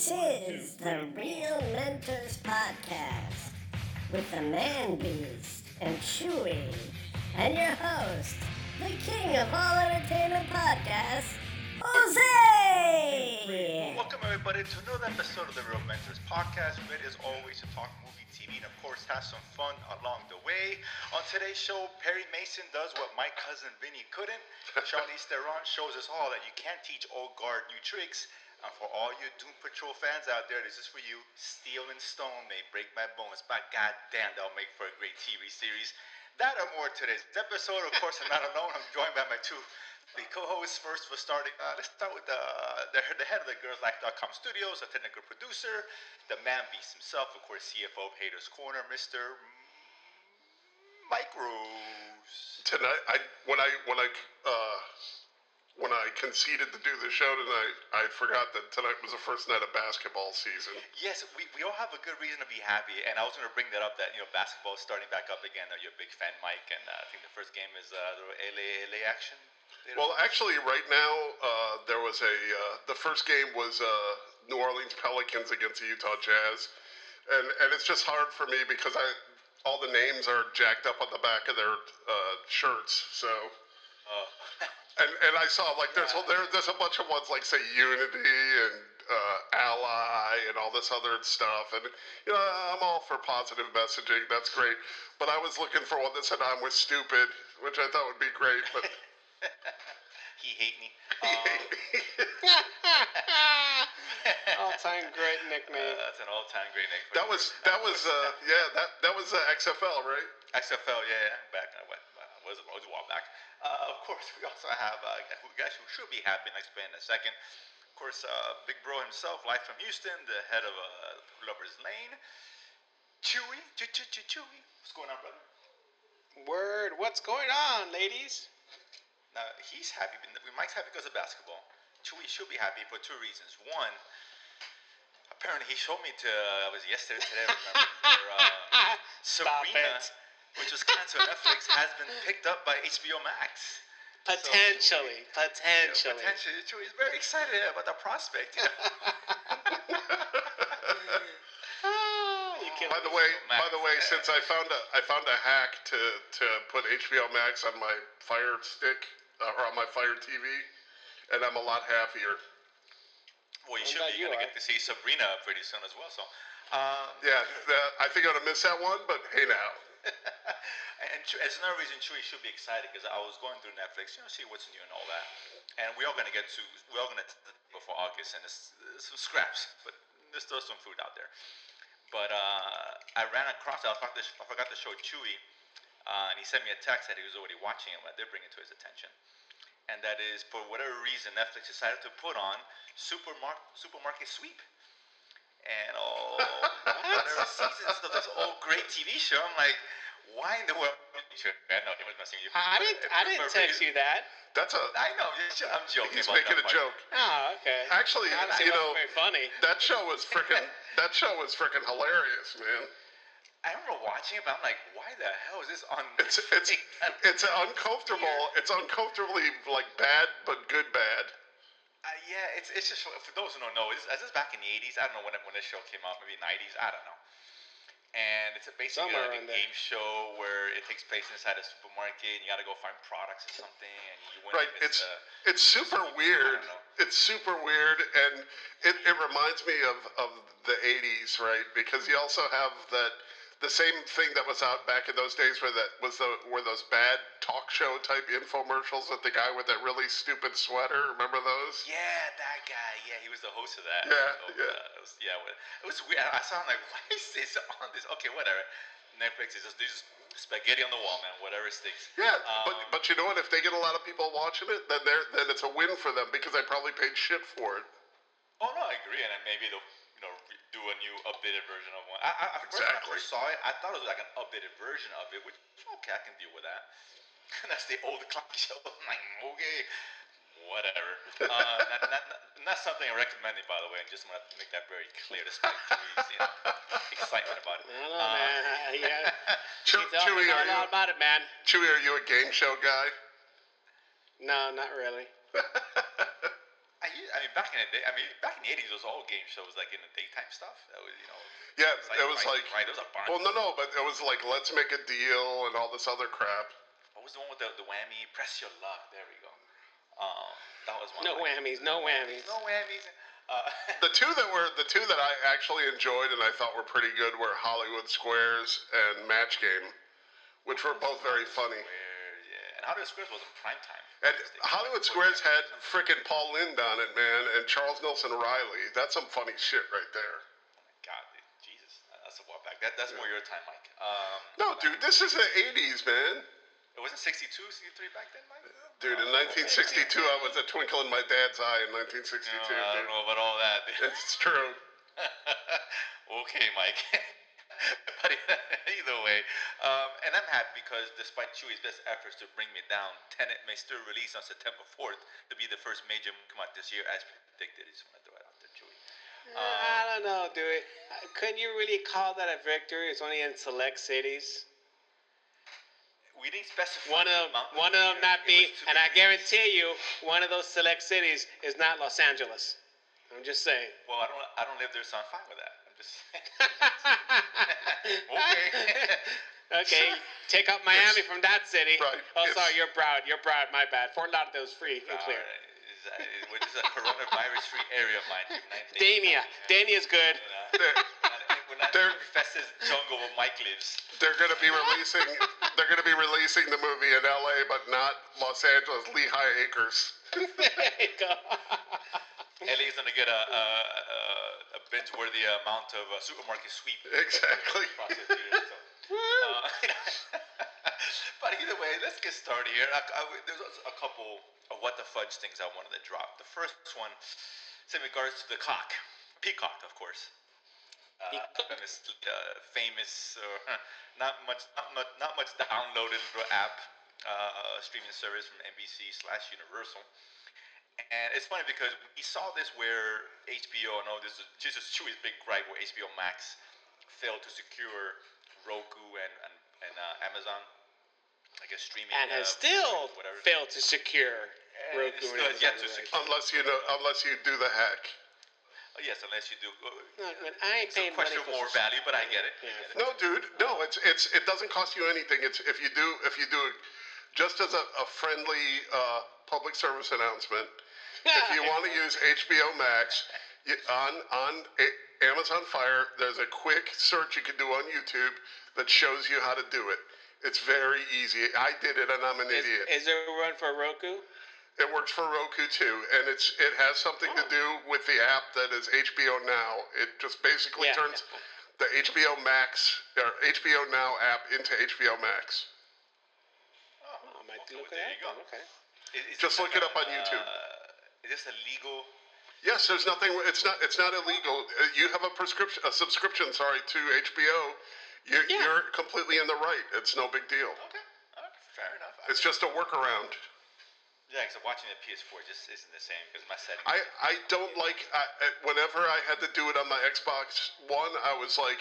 This is the Reel Mentors Podcast with the Man Beast and Chewy, and your host, the king of all entertainment podcasts, Jose! Welcome everybody to another episode of the Reel Mentors Podcast. Ready as always to talk movie, TV, and of course have some fun along the way. On today's show, Perry Mason does what my cousin Vinny couldn't. Charlize Theron shows us all that you can't teach old guard new tricks. And for all you Doom Patrol fans out there, this is for you. Steel and Stone may break my bones, but goddamn, they'll make for a great TV series. That and more today's episode. Of course, I'm not alone. I'm joined by my two the co-hosts. First, we're starting. Uh, let's start with the, the the head of the GirlsLife.com studios, a technical producer, the man beast himself, of course, CFO of Haters Corner, Mister Mike Rose. tonight I when I when I uh, when I conceded to do the show tonight, I forgot that tonight was the first night of basketball season. Yes, we, we all have a good reason to be happy, and I was going to bring that up. That you know, basketball is starting back up again. You're a big fan, Mike, and uh, I think the first game is uh, the LA LA action. Well, actually, right now uh, there was a uh, the first game was uh, New Orleans Pelicans against the Utah Jazz, and and it's just hard for me because I all the names are jacked up on the back of their uh, shirts, so. uh, And, and I saw like there's there, there's a bunch of ones like say Unity and uh, Ally and all this other stuff and you know I'm all for positive messaging that's great but I was looking for one that said I'm with stupid which I thought would be great but he hate me. Um, All time great nickname. uh, that's an all-time great nickname. that was that was uh, yeah that that was uh, XFL right XFL, yeah, yeah, back uh, what, uh, was it was a while back. Uh, of course, we also have uh, who guys who should be happy. and I'll explain in a second. Of course, uh, Big Bro himself, live from Houston, the head of uh, Lover's Lane. Chewy, Ch- Ch- Ch- Chewy, what's going on, brother? Word, what's going on, ladies? Now he's happy. but Mike's happy because of basketball. Chewy should be happy for two reasons. One, apparently he showed me to uh, was yesterday today. I remember. where, uh, it. Which was canceled on Netflix, has been picked up by HBO Max. Potentially, potentially. Potentially, Chewy's very excited about the prospect. You know? By the way Max. by the way since I found a I found a hack to to put HBO Max on my Fire Stick uh, or on my Fire TV and I'm a lot happier well, you I'm should be You're gonna are. get to see Sabrina pretty soon as well. So, um, yeah that, I think I'm gonna miss that one but hey now. and it's another reason Chewy should be excited because I was going through Netflix, you know, see what's new and all that. And we're all gonna get to, we're all gonna t- before August, and it's, it's some scraps, but there's still some food out there. But uh, I ran across, I forgot to, I forgot to show Chewy, uh, and he sent me a text that he was already watching it, but I did bring it to his attention. And that is, for whatever reason, Netflix decided to put on Supermar- Supermarket Sweep. And all whatever seasons of this old great TV show, I'm like, why in the world? I know he was messing with you. I didn't. I didn't a text you that. That's a I know. I'm joking. he's making a part. joke. Oh, okay. Actually, Honestly, you know very funny. that show was freaking that show was freaking hilarious, man. I remember watching it, but I'm like, why the hell is this on? It's it's it's uncomfortable. It's uncomfortably like bad but good bad. Uh, yeah, it's it's just for those who don't know, is this back in the '80s? I don't know when when this show came out, maybe '90s. I don't know. And it's a basically Somewhere like a game show where it takes place inside a supermarket. And you got to go find products or something, and you win. Right. It's uh, it's super weird. It's super weird, and it, it reminds me of, of the '80s, right? Because you also have that the same thing that was out back in those days, where that was the were those bad talk show type infomercials with the guy with that really stupid sweater. Remember those? Yeah, that guy. Yeah, he was the host of that. Yeah, So, yeah. Uh, it was, yeah, it was weird. I saw him like, why is this on this? Okay, whatever. Netflix is just this spaghetti on the wall, man. Whatever sticks. Yeah, Um, but but you know what? If they get a lot of people watching it, then they're then it's a win for them because they probably paid shit for it. Oh no, I agree, and maybe they'll you know re- do a new updated version of one. I, I, I- first when I first saw it, I thought it was like an updated version of it, which okay, I can deal with that. That's the old clock show. I'm like, okay, whatever. Uh, not, not, not, not something I recommended, by the way. I just want to make that very clear, to despite Chewy's you know, excitement about it. I don't know, Uh, man. Yeah. Chew, You Chewy, me are you about it, man. Chewy? Are you a game show guy? No, not really. I, u- I mean, mean, back in the day, I mean, back in the '80s, those all game shows like in the daytime stuff. That was, you know, Yeah, it's it was right, like. right. It was a bunch. Well, no, no, but it was like let's make a deal and all this other crap. What was the one with the, the whammy? Press your luck. There we go. Um, that was one. No of whammies, no whammies. No whammies. Uh, The two that were the two that I actually enjoyed and I thought were pretty good were Hollywood Squares and Match Game, which were both very funny. Squares, yeah. And Hollywood Squares was in prime time. And Hollywood Squares had frickin' Paul Lynde on it, man, and Charles Nelson Reilly. That's some funny shit right there. God, dude, Jesus, that's a while back. That, that's more your time, Mike. Um, No, dude, this is the '80s, man. it wasn't 62, 63 back then, Mike. Dude, in 1962, I was a twinkle in my dad's eye in 1962. No, I don't dude. know about all that. dude. It's true. okay, Mike. but either way, um, and I'm happy because despite Chewie's best efforts to bring me down, Tenet may still release on September 4th to be the first major movie come out this year as predicted. I just want to throw it out there, Chewie. I don't know, dude. Couldn't you really call that a victory? It's only in select cities. We didn't specify. One of them, one of them not be, and I guarantee you, one of those select cities is not Los Angeles. I'm just saying. Well, I don't. I don't live there, so I'm fine with that. I'm just. okay. okay, take out Miami from that city. Right, Oh, it's- sorry, you're proud. You're proud. My bad. Fort Lauderdale is free and All uh, clear. Is that, which is a coronavirus-free area, mind you. United States. Dania. Dania's good. Uh, They're, We're They're- infested jungle where Mike lives. they're gonna be releasing. They're gonna be releasing the movie in L.A., but not Los Angeles, Lehigh Acres. there you go. LA's gonna get a, a, a, a binge-worthy amount of uh, supermarket sweep. Exactly. across so. Uh, but either way, let's get started here. I, I, there's a couple of what the fudge things I wanted to drop. The first one is in regards to the cock, peacock, of course. Uh, famous, uh, famous uh, not much, not much, not much downloaded app, uh, streaming service from NBC slash Universal. And it's funny because we saw this where HBO, I know this is just as Chewie's big gripe where HBO Max failed to secure Roku and, and, and uh, Amazon, I guess streaming. and uh, has still whatever. failed to secure And Roku. it still and yet Amazon to secure. Unless you know, unless you do the hack. Oh, yes, unless you do. Uh, Look, I ain't it's a paying money question for of more some- value, but I get it. I get it. No, dude. No, it's it's it doesn't cost you anything. It's if you do if you do it just as a, a friendly uh, public service announcement. if you want to use HBO Max you, on on a- Amazon Fire, there's a quick search you can do on YouTube that shows you how to do it. It's very easy. I did it, and I'm an Is, idiot. is there a run for Roku? It works for Roku too, and it's it has something to do with the app that is HBO Now. It just basically Yeah. turns the HBO Max or HBO Now app into HBO Max. I look well, there that. you go. one, Okay. Is- is Just look it up on YouTube. Uh, is this a legal? Yes, there's nothing. It's not. It's not illegal. Uh, You have a prescription, a subscription. Sorry to HBO. You're, Yeah. you're completely in the right. It's no big deal. Okay, all right, fair enough. I- It's just a workaround. yeah, because watching the PS4 just isn't the same because my settings. I, I don't like I, I- whenever I had to do it on my Xbox One, I was like,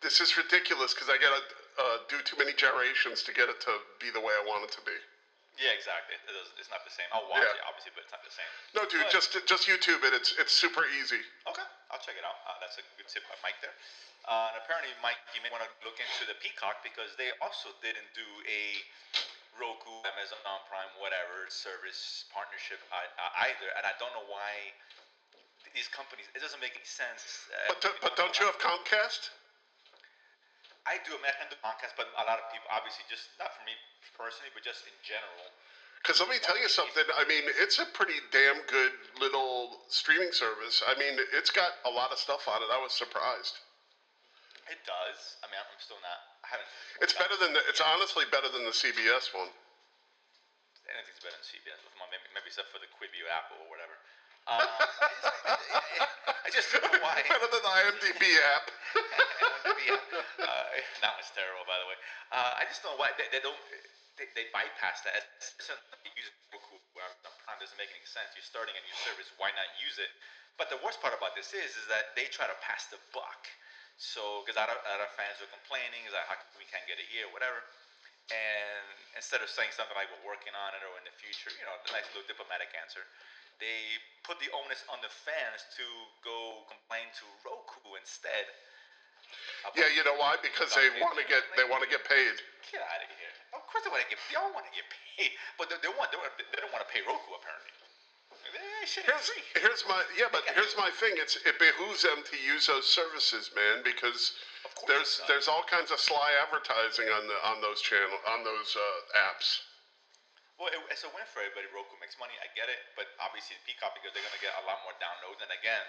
this is ridiculous because I gotta uh, do too many gyrations to get it to be the way I want it to be. Yeah, exactly. It doesn't, it's not the same. I'll watch Yeah. it obviously, but it's not the same. No, dude, But- just just YouTube it. It's it's super easy. Okay, I'll check it out. Uh, that's a good tip by Mike there. Uh, and apparently, Mike, you may want to look into the Peacock because they also didn't do a Roku, Amazon Prime, whatever service partnership I, uh, either. And I don't know why these companies. It doesn't make any sense. Uh, But do, but don't you have Comcast? I do. I mean, I can do podcasts, but a lot of people, obviously, just not for me personally, but just in general. Because let me tell you something. I mean, it's a pretty damn good little streaming service. I mean, it's got a lot of stuff on it. I was surprised. It does. I mean, I'm still not. I haven't. It's better than the. It's honestly better than the CBS one. anything's better than CBS. Maybe, maybe except for the Quibi Apple or whatever. Um, I just, don't know why. better than the IMDb app. uh, that was terrible, by the way. Uh, I just don't know why they, they don't. They, they bypass that. It's, it's not- you use Roku where Amazon Prime doesn't make any sense. You're starting a new service. Why not use it? But the worst part about this is, is that they try to pass the buck. So, because other, other fans are complaining, is that how we can't get it here, whatever. And instead of saying something like we're working on it or in the future, you know, the nice little diplomatic answer, they put the onus on the fans to go complain to Roku instead. Yeah, you know why? Because they want to get they want to get paid. Get out of here. Of course they want to get. They all want to get paid, but they, they want. They, want, they don't want to pay Roku apparently. Here's here's my yeah, but here's my thing. It's it behooves them to use those services, man, because there's there's all kinds of sly advertising on the on those channel on those uh, apps. Well, it, it's a win for everybody. Roku makes money. I get it, but obviously Peacock because they're gonna get a lot more downloads. And again,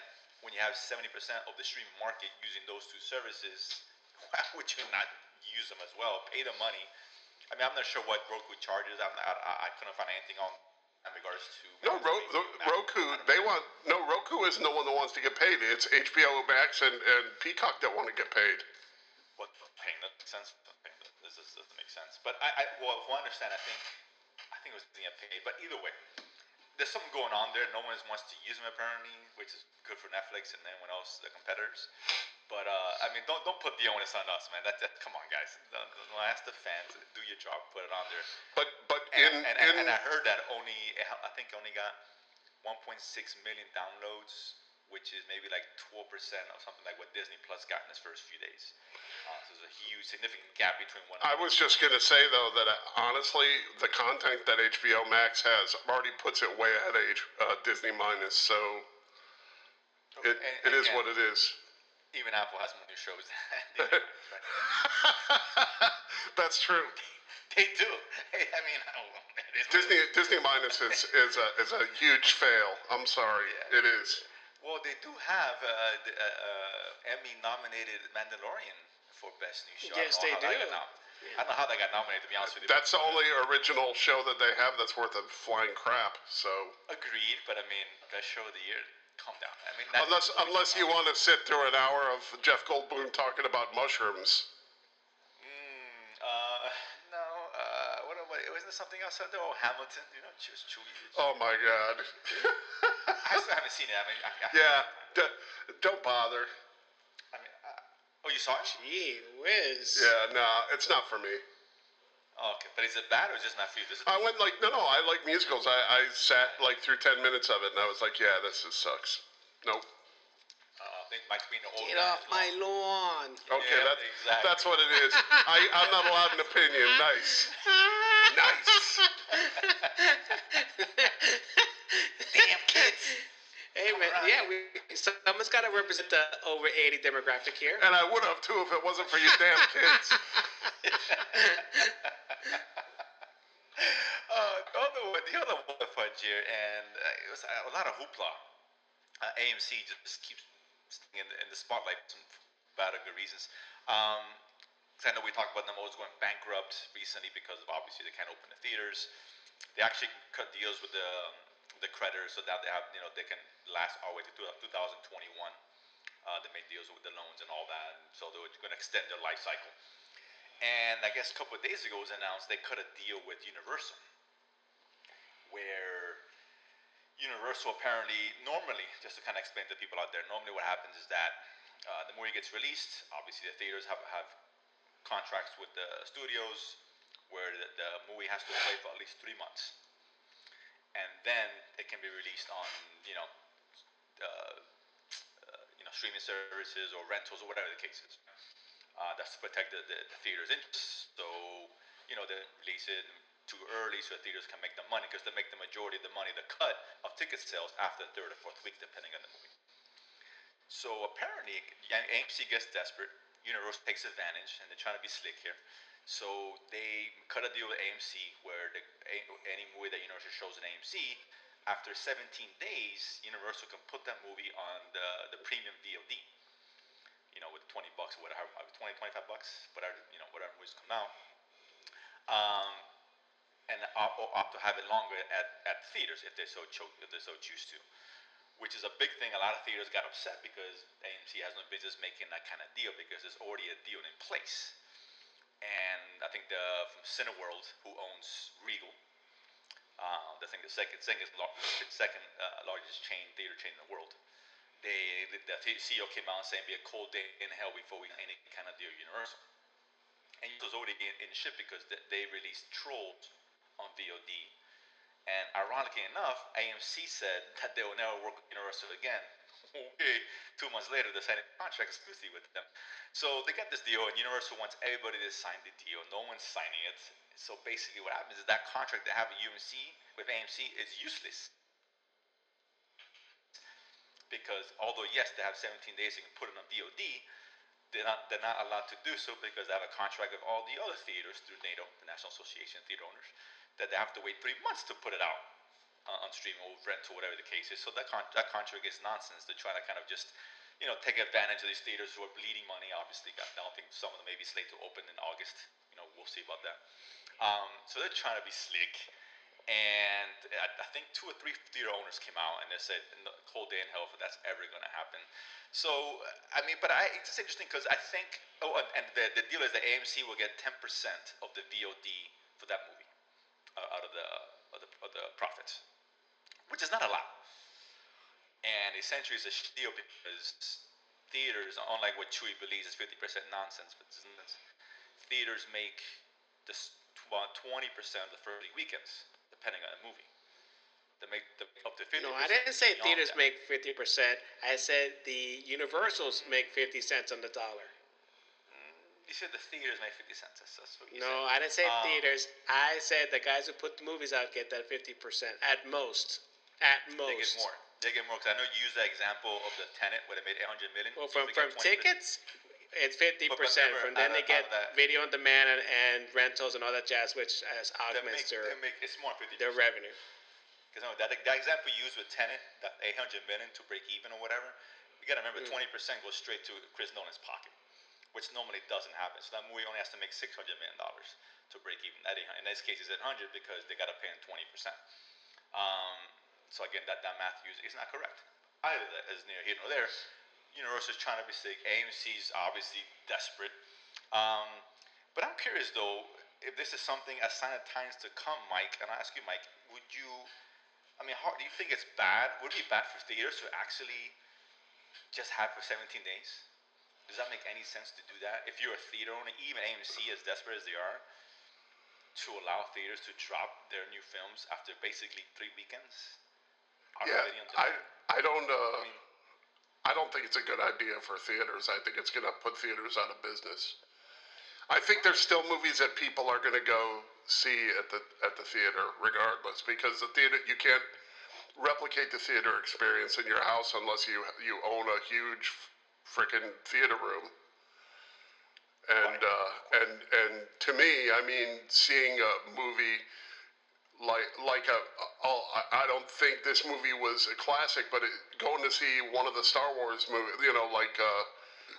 when you have seventy percent of the streaming market using those two services, why would you not use them as well? Pay the money. I mean, I'm not sure what Roku charges. I'm not, I, I couldn't find anything on in regards to. No, Ro- the, Roku. They want no Roku isn't the one that wants to get paid. It's HBO Max and, and Peacock that want to get paid. What paying that makes sense? This doesn't make sense. But I, I well, if I understand, I think think it was getting paid. But either way, there's something going on there. No one wants to use them apparently, which is good for Netflix and anyone else, the competitors. But uh, I mean, don't don't put the onus on us, man. That, that come on, guys. Don't, don't ask the fans. Do your job. Put it on there. But but And, in and, in and I heard that only I think only got 1.6 million downloads, which is maybe like 12 percent of something like what Disney Plus got in its first few days. Uh, so there's a huge, significant gap between one. I was just gonna say though that uh, honestly, the content that HBO Max has already puts it way ahead of H, uh, Disney minus. So it, And- it is again, what it is. Even Apple has more new shows. than. That's true. they do. I mean, I don't know. It is what it Disney. Disney minus is is a is a huge fail. I'm sorry, Yeah. it is. Well, they do have uh, the uh, uh, Emmy-nominated Mandalorian for best new show. Yes, I they don't know how that got I don't know how that got nominated. To be honest with you. That's the only original show that they have that's worth a flying crap. So Agreed, but I mean, best show of the year. Calm down. I mean, unless unless you want to sit through an hour of Jeff Goldblum talking about mushrooms. Mm, uh, no. Uh, what? What? There something else out there? Oh, Hamilton. You know, just Chewie. Oh my God. I still haven't seen it. I mean, I, I, yeah. D- don't bother. I mean, uh, oh, you saw it? Gee whiz. Yeah, nah, it's not for me. Oh, okay, but is it bad or just not for you? I went like, no, no, I like musicals. I, I sat like through 10 minutes of it and I was like, yeah, this just sucks. Nope. Uh, I think Mike's being an old Get guy off my lawn. Okay, Yeah, that, exactly. that's what it is. I, I'm not allowed an opinion. Nice. Nice. Damn kids. Hey man, Alright. yeah, we someone's got to represent the over eighty demographic here. And I would have too if it wasn't for you damn kids. uh, the other one, the other one fudge here, and uh, it was a lot of hoopla. Uh, AMC just keeps staying in the, in the spotlight for some bad or good reasons. Um, 'cause I know we talked about them always going bankrupt recently because of obviously they can't open the theaters. They actually cut deals with the the creditors so that they have you know they can last all the way to 2021. Uh, they made deals with the loans and all that, so they're going to extend their life cycle. And I guess a couple of days ago it was announced they cut a deal with Universal, where Universal apparently, normally, just to kind of explain to people out there, normally what happens is that uh, the movie gets released. Obviously, the theaters have, have contracts with the studios where the, the movie has to play for at least three months. And then it can be released on, you know, uh, uh, you know, streaming services or rentals or whatever the case is. Uh, that's to protect the, the, the theater's interests. So, you know, they release it too early so the theaters can make the money because they make the majority of the money, the cut of ticket sales after the third or fourth week, depending on the movie. So apparently, AMC gets desperate. Universal takes advantage, and they're trying to be slick here. So they cut a deal with AMC where the, any movie that Universal shows in AMC, after 17 days, Universal can put that movie on the, the premium VOD. You know, with 20 bucks or whatever, 20, 25 bucks, whatever, you know, whatever movies come out. Um, and opt, opt to have it longer at, at theaters if they so cho- if they so choose to, which is a big thing. A lot of theaters got upset because AMC has no business making that kind of deal because there's already a deal in place. And I think the from Cineworld, who owns Regal, uh, I think the second second, second uh, largest chain theater chain in the world. They the, CEO came out and saying, "Be a cold day in hell before we any kind of deal Universal." And it was already in, in ship because they, they released Trolls on VOD, And ironically enough, AMC said that they will never work with Universal again. two months later, they signed a contract exclusively with them. So they got this deal, and Universal wants everybody to sign the deal. No one's signing it. So basically, what happens is that contract they have with UMC with AMC is useless because although yes, they have 17 days can put it on VOD, they're not they're not allowed to do so because they have a contract with all the other theaters through NATO, the National Association of Theater Owners, that they have to wait three months to put it out uh, on stream or rent or whatever the case is. So that con- that contract is nonsense. They're trying to kind of just you know take advantage of these theaters who are bleeding money. Obviously, I don't think some of them may be slated to open in August. You know, we'll see about that. Um, so they're trying to be slick and I, I think two or three theater owners came out and they said, "No, "Cold day in hell if that's ever going to happen." So, I mean, but I it's just interesting because I think, oh, and, the, the deal is that AMC will get ten percent of the VOD for that movie uh, out of the, of the of the profits, which is not a lot. And essentially, it's a deal because theaters, unlike what Chewy believes is fifty percent nonsense, but theaters make this about twenty percent of the first weekends depending on the movie. They make the, up to 50 No, I didn't say theaters make fifty percent. I said the Universals make fifty cents on the dollar. You said the theaters make 50 cents. That's, that's what you No, said. I didn't say Um, theaters. I said the guys who put the movies out get that fifty percent at most. At most. They get more. They get more because I know you used that example of the Tenet where they made 800 million. Well, from from tickets, it's fifty percent. From then they get out of that- video on demand and, and rentals and all that jazz, which as make, augments their they make, it's more 50 their revenue. Because no, that, that example you used with Tenet, that 800 million to break even or whatever, you got to remember Mm. 20% goes straight to Chris Nolan's pocket, which normally doesn't happen. So that movie only has to make 600 million dollars to break even. That in this case is 800 because they got to pay him 20%. Um, so again, that, that math use is not correct. Either that is near here nor there. Universal's trying to be sick. AMC's obviously desperate. Um, but I'm curious though, if this is something as sign of times to come, Mike, and I ask you, Mike, would you? I mean, how, do you think it's bad? Would it be bad for theaters to actually just have for 17 days? Does that make any sense to do that? If you're a theater owner, even AMC, as desperate as they are, to allow theaters to drop their new films after basically three weekends? Yeah, I? I don't uh, I mean, I don't think it's a good idea for theaters. I think it's going to put theaters out of business. I think there's still movies that people are going to go see at the at the theater regardless because the theater you can't replicate the theater experience in your house unless you you own a huge freaking theater room. And uh, and and to me, I mean, seeing a movie like like a oh, I I don't think this movie was a classic, but it, going to see one of the Star Wars movies, you know, like uh,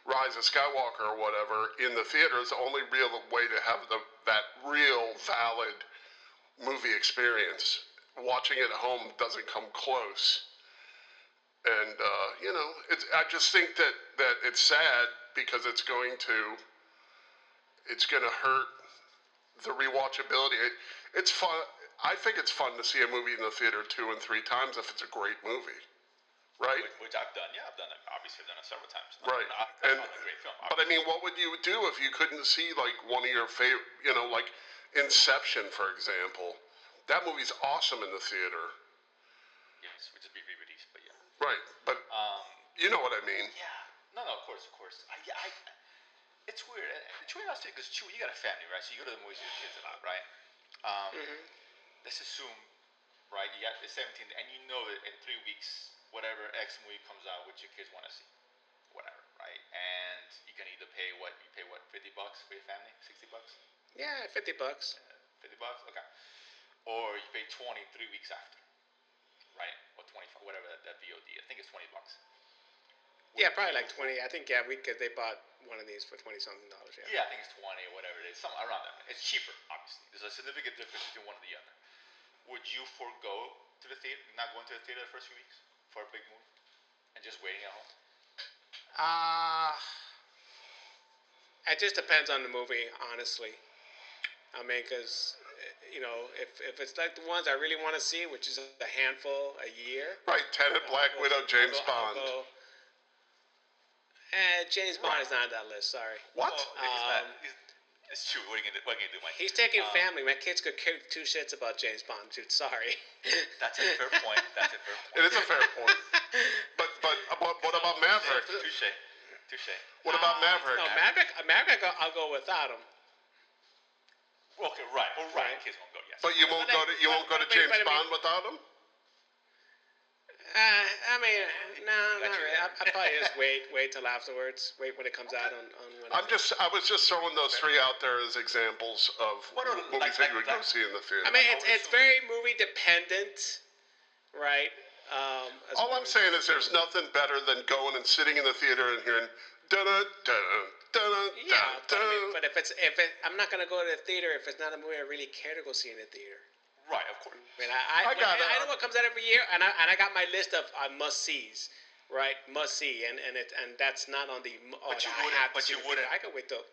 Rise of Skywalker or whatever, in the theater is the only real way to have the that real valid movie experience. Watching it at home doesn't come close. And uh, you know, it's I just think that that it's sad because it's going to it's going to hurt the rewatchability. It, it's fun. I think it's fun to see a movie in the theater two and three times if it's a great movie, right? which, which I've done. Yeah, I've done it. Obviously, I've done it several times. Right. Not, And- film. But I mean, what would you do if you couldn't see like one of your favorite, you know, like Inception, for example? That movie's awesome in the theater, yes, which is be re-released, but yeah. Right? But Um, you know what I mean? Yeah. No, no, of course, of course. I, yeah, I, it's weird. Chewy, I because Chewy, you got a family, right? So you go to the movies with your kids a lot, right? Um, Let's assume, right, you got the 17, and you know that in three weeks, whatever X movie comes out, which your kids want to see, whatever, right? And you can either pay what you pay what 50 bucks for your family, 60 bucks, Yeah, fifty bucks. 50 bucks, okay, or you pay 20 three weeks after, right? Or 25, whatever that, that VOD. I think it's 20 bucks. Yeah, probably like twenty. I think yeah, we because they bought one of these for twenty something dollars. Yeah. Yeah, I think it's 20 or whatever it is, something around that. It's cheaper, obviously. There's a significant difference between one and the other. Would you forego to the theater, not going to the theater the first few weeks for a big movie, and just waiting at home? Uh it just depends on the movie, honestly. I mean, because you know, if if it's like the ones I really want to see, which is a handful a year. Right? Tenet, Black I'll Widow, go- James go- Bond. go- Eh, James Bond is not on that list. Sorry. What? Well, he's not, Um, he's, It's true. What are you gonna do? What are you gonna do, Mike? He's taking Um, family. My kids could care two shits about James Bond, dude. Sorry. That's a fair point. That's a fair point. It is a fair point. But but what, what about Maverick? Touche. Touche. What about Maverick? No, Maverick. Maverick. I'll, I'll go without him. Okay, right. Well, right. Right. Kids won't go. Yes. But you won't But go to you won't go to but- but- James but I Bond without him. Uh, I mean, no, Got not you really. I, there. I probably just wait, wait till afterwards. Wait when it comes out on on. When I'm just I was just throwing those three out there as examples of What are- movies like- that you like- would go see in the theater. I mean, it's it's very movie dependent, right? Um, as All I'm saying is there's nothing better than going and sitting in the theater and hearing da da da da Yeah, da but, I mean, but if it's if it, I'm not gonna go to the theater if it's not a movie I really care to go see in the theater. right. Of course. I mean, I I, I when- got I, it. know what comes out every year, and I and I got my list of uh, must sees, right? Must see, and and it and that's not on the. Oh, But you wouldn't- have but you wouldn't- I could wait though.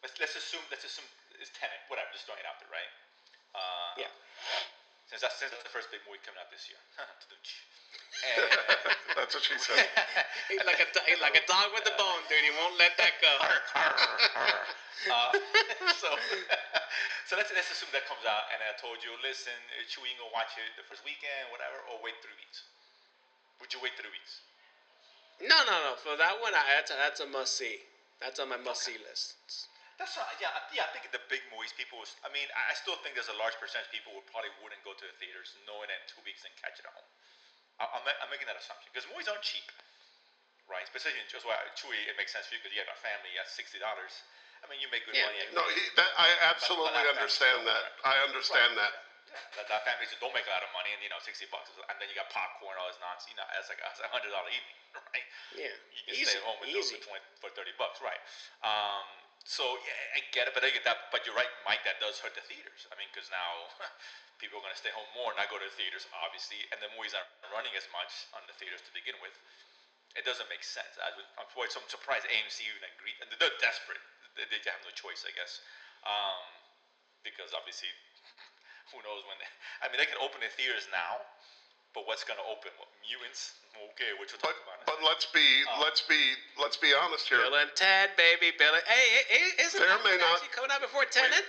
Let's, let's assume. Let's assume it's Tenet. Whatever. Just throwing it out there, right? Uh, Yeah. Since that's, since that's the first big movie coming out this year. and, That's what she said. He's like a he's like a dog with a bone, dude. He won't let that go. uh, so, so let's, let's assume that comes out, and I told you, listen, uh, should we go watch it the first weekend, whatever, or wait three weeks? Would you wait three weeks? No, no, no. For that one, I, that's a, that's a must see. That's on my must see list. That's not, yeah, I- yeah. I think the big movies, people. Was, I mean, I I still think there's a large percentage of people who probably wouldn't go to the theaters, knowing that in two weeks and catch it at home. I- I'm, ma- I'm making that assumption because movies aren't cheap, right? Especially in just why Chewy, it makes sense for you because you have a family, you have sixty dollars. I mean, you make good Yeah. money. No, he, that, I absolutely But- but understand that. I understand that. Yeah, that, that families that don't make a lot of money, and you know, sixty bucks, is- and then you got popcorn, all this nonsense. You know, it's like it's a hundred dollar evening, right? Yeah. You can Easy, stay at home with those easy. for twenty for thirty bucks, right? Um, so yeah, I get it, but I get that. But you're right, Mike. That does hurt the theaters. I mean, because now people are going to stay home more, and not go to the theaters, obviously, and the movies aren't running as much on the theaters to begin with. It doesn't make sense. I was, I'm surprised AMC even agreed. and They're desperate. They, they have no choice, I guess, um, because obviously, who knows when? They, I mean, they can open the theaters now, but what's going to open? What mutants? Okay, which we'll But talk about. but let's be Uh, let's be let's be honest here. Bill and Ted, baby, Bill. And, hey, hey, hey, isn't There may one not- actually coming out before Tenet?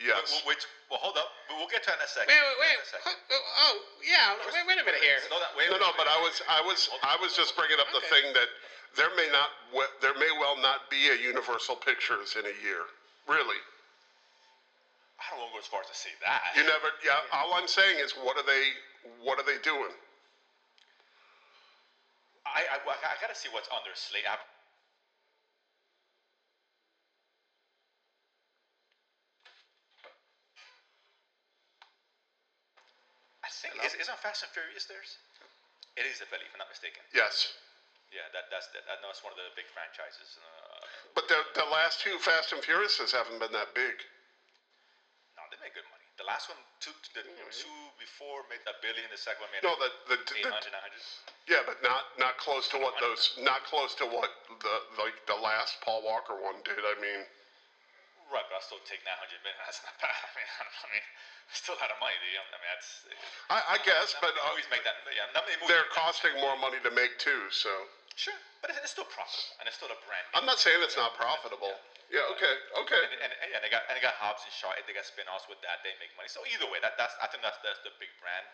Yes. Wh- Which, well, hold up. We'll we'll get to that in a second. Wait, wait, wait. a second. Oh, yeah. Wait, wait a minute here. No, down. Wait, No, wait, no, but wait, I was I was I was just bringing up the Okay. thing that there may not we- there may well not be a Universal Pictures in a year. Really, I don't want to go as far as to say that. you never. Yeah, all I'm saying is, what are they what are they doing? I, I, I gotta see what's on their slate. I, I think is, isn't Fast and Furious theirs? It is, I believe, if I'm not mistaken. Yes, Yeah, that that's that, I know it's one of the big franchises. Uh, but the the last two Fast and Furiouses haven't been that big. Made good money. The last one, two, the two before made a billion. The second one made No, the the, the 800, 900. yeah, but not not close to what those not close to what the like the last Paul Walker one did. I mean, Right, but I'll still take 900 million. That's not bad. I mean, I, I mean, still a lot of money. dude. I mean, that's. I, I guess, but many uh, make that. Yeah, not many movies. they're costing more money to make too. So Sure, but it's, it's still profitable, and it's still a brand. I'm not saying it's not profitable. Yeah. Okay. Okay. And, and, and, yeah, they got and they got Hobbs and Shaw. They got spin-offs with that. They make money. So either way, that that's I think that's that's the big brand.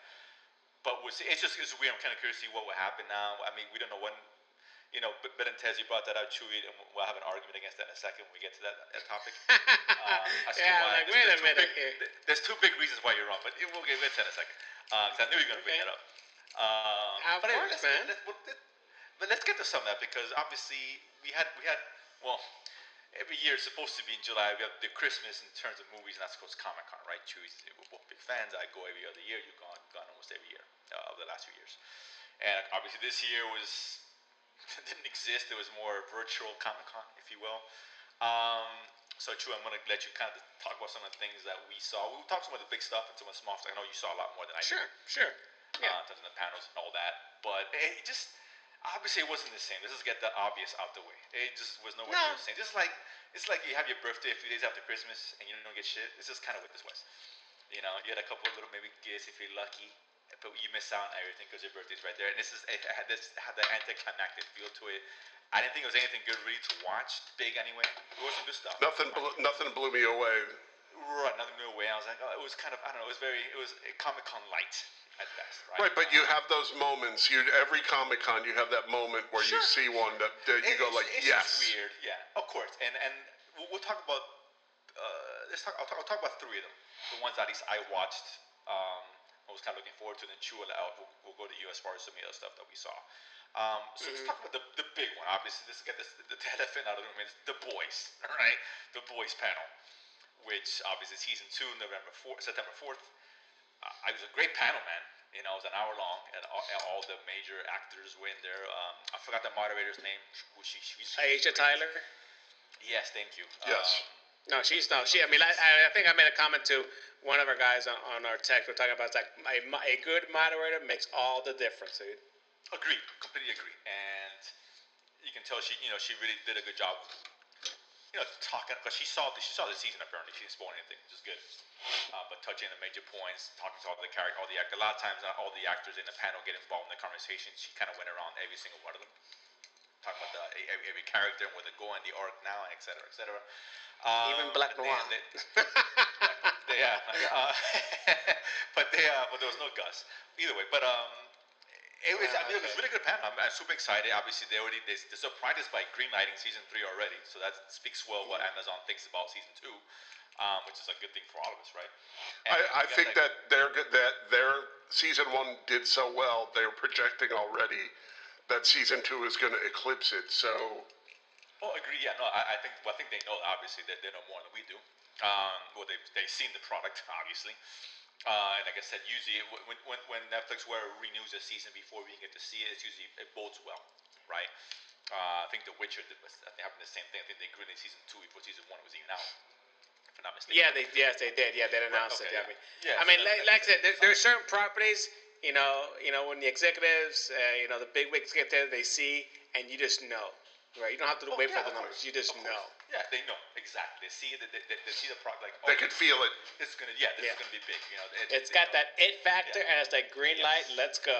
But we'll see. It's just it's weird. I'm kind of curious to see what will happen now. I mean, we don't know when. You know, but Bill and Ted, you brought that out, Chewy, and we'll have an argument against that in a second when we get to that, that topic. Uh, Yeah, like, there's- wait a there's two minute big- here. There's two big reasons why you're wrong, but we'll get into that in a second. Because I knew you were going to bring Okay. that up. Uh, Of but anyway, course, let's, man. Let's, well, let- but let's get to some of that because obviously we had we had well every year it's supposed to be in July. We have the Christmas in terms of movies, and that's called Comic Con, right? Chewy's we're both big fans. I go every other year. You've gone gone almost every year uh, of the last few years, and obviously this year was didn't exist. It was more virtual Comic Con, if you will. Um, so true. I'm gonna let you kind of talk about some of the things that we saw. We'll talk some of the big stuff and some of the small stuff. I know you saw a lot more than I did Sure, sure. Yeah. uh, in terms of the panels and all that. But it just obviously it wasn't the same. Let's just get the obvious out the way. It just was nowhere No. near the same. Just like it's like you have your birthday a few days after Christmas and you don't get shit. It's just kind of what this was. You know, you had a couple of little maybe gifts if you're lucky, but you miss out on everything because your birthday's right there. And this is it had this had that anticlimactic feel to it. I didn't think it was anything good really to watch. Big anyway. It was some good stuff. Nothing, blew, nothing blew me away. Right, nothing new away. I was like, oh, it was kind of, I don't know, it was very, it was Comic Con light at best, right? Right, but you have those moments. You every Comic Con, you have that moment where sure. you see one that, that you it, go it's, like, it's yes. weird, yeah, of course. And and we'll, talk about uh, let's talk I'll, talk I'll, talk. about three of them. The ones at least I watched. Um, I was kind of looking forward to. Then Chula out. We'll, we'll go to you as far as some of the other stuff that we saw. Um, so mm-hmm. let's talk about the, the big one. Obviously, let's get this, the, the elephant out of the room. It's the boys, all right? The boys panel, which obviously season two, November 4th, September 4th. I was a great panel, man. You know, it was an hour long, and all, and all the major actors were in there. Um, I forgot the moderator's name. She, she, she Aisha Tyler. Yes, thank you. Yes. Um, no, she's no. She. I mean, I, I think I made a comment to one of our guys on, on our text. We're talking about like a, a good moderator makes all the difference, dude. Agreed. Completely agree. And you can tell she, you know, she really did a good job you know, talking because she saw the, she saw the season apparently. She didn't spoil anything, which is good. Uh, but touching the major points, talking to all the character, all the actors. A lot of times, not all the actors in the panel get involved in the conversation. She kind of went around every single one of them, talking about the, every, every character and where they're going, the arc now, and et cetera, et cetera. Um, Even Black Noir. they- they- yeah, uh, but they, uh, but there was no Gus either way. But um, it was, I mean, it was really good panel. I'm, I'm super excited. Obviously, they already they, they surprised by greenlighting season three already, so that speaks well what Amazon thinks about season two, um, which is a good thing for all of us, right? And I, I think that they're good. That their season one did so well. They're projecting already that season two is going to eclipse it. So Oh, agree. Yeah, no, I, I think. Well, I think they know. Obviously, they, they know more than we do. Um, well, they they've seen the product, obviously. Uh, and like I said, usually when, when, when Netflix where renews a season before we get to see it, it's usually it bodes well, right? Uh, I think The Witcher did, I think happened the same thing. I think they greenlit season two before season one was even out, if I'm not mistaken. Yeah, they yes they did. Yeah, they announced okay, it. Yeah, yeah. Yeah, I so mean, like, like I said, there, there are certain properties. You know, you know when the executives, uh, you know the big wigs get there, they see, and you just know, right? You don't have to Oh, wait yeah, for the of numbers. course, You just of know. Yeah, they know exactly. They see it. They, they, they see the product. Like they oh, could feel it. It's gonna. Yeah, this Yeah. is gonna be big. You know, it, It's you got know, that it factor, Yeah. and it's that green light. Let's go.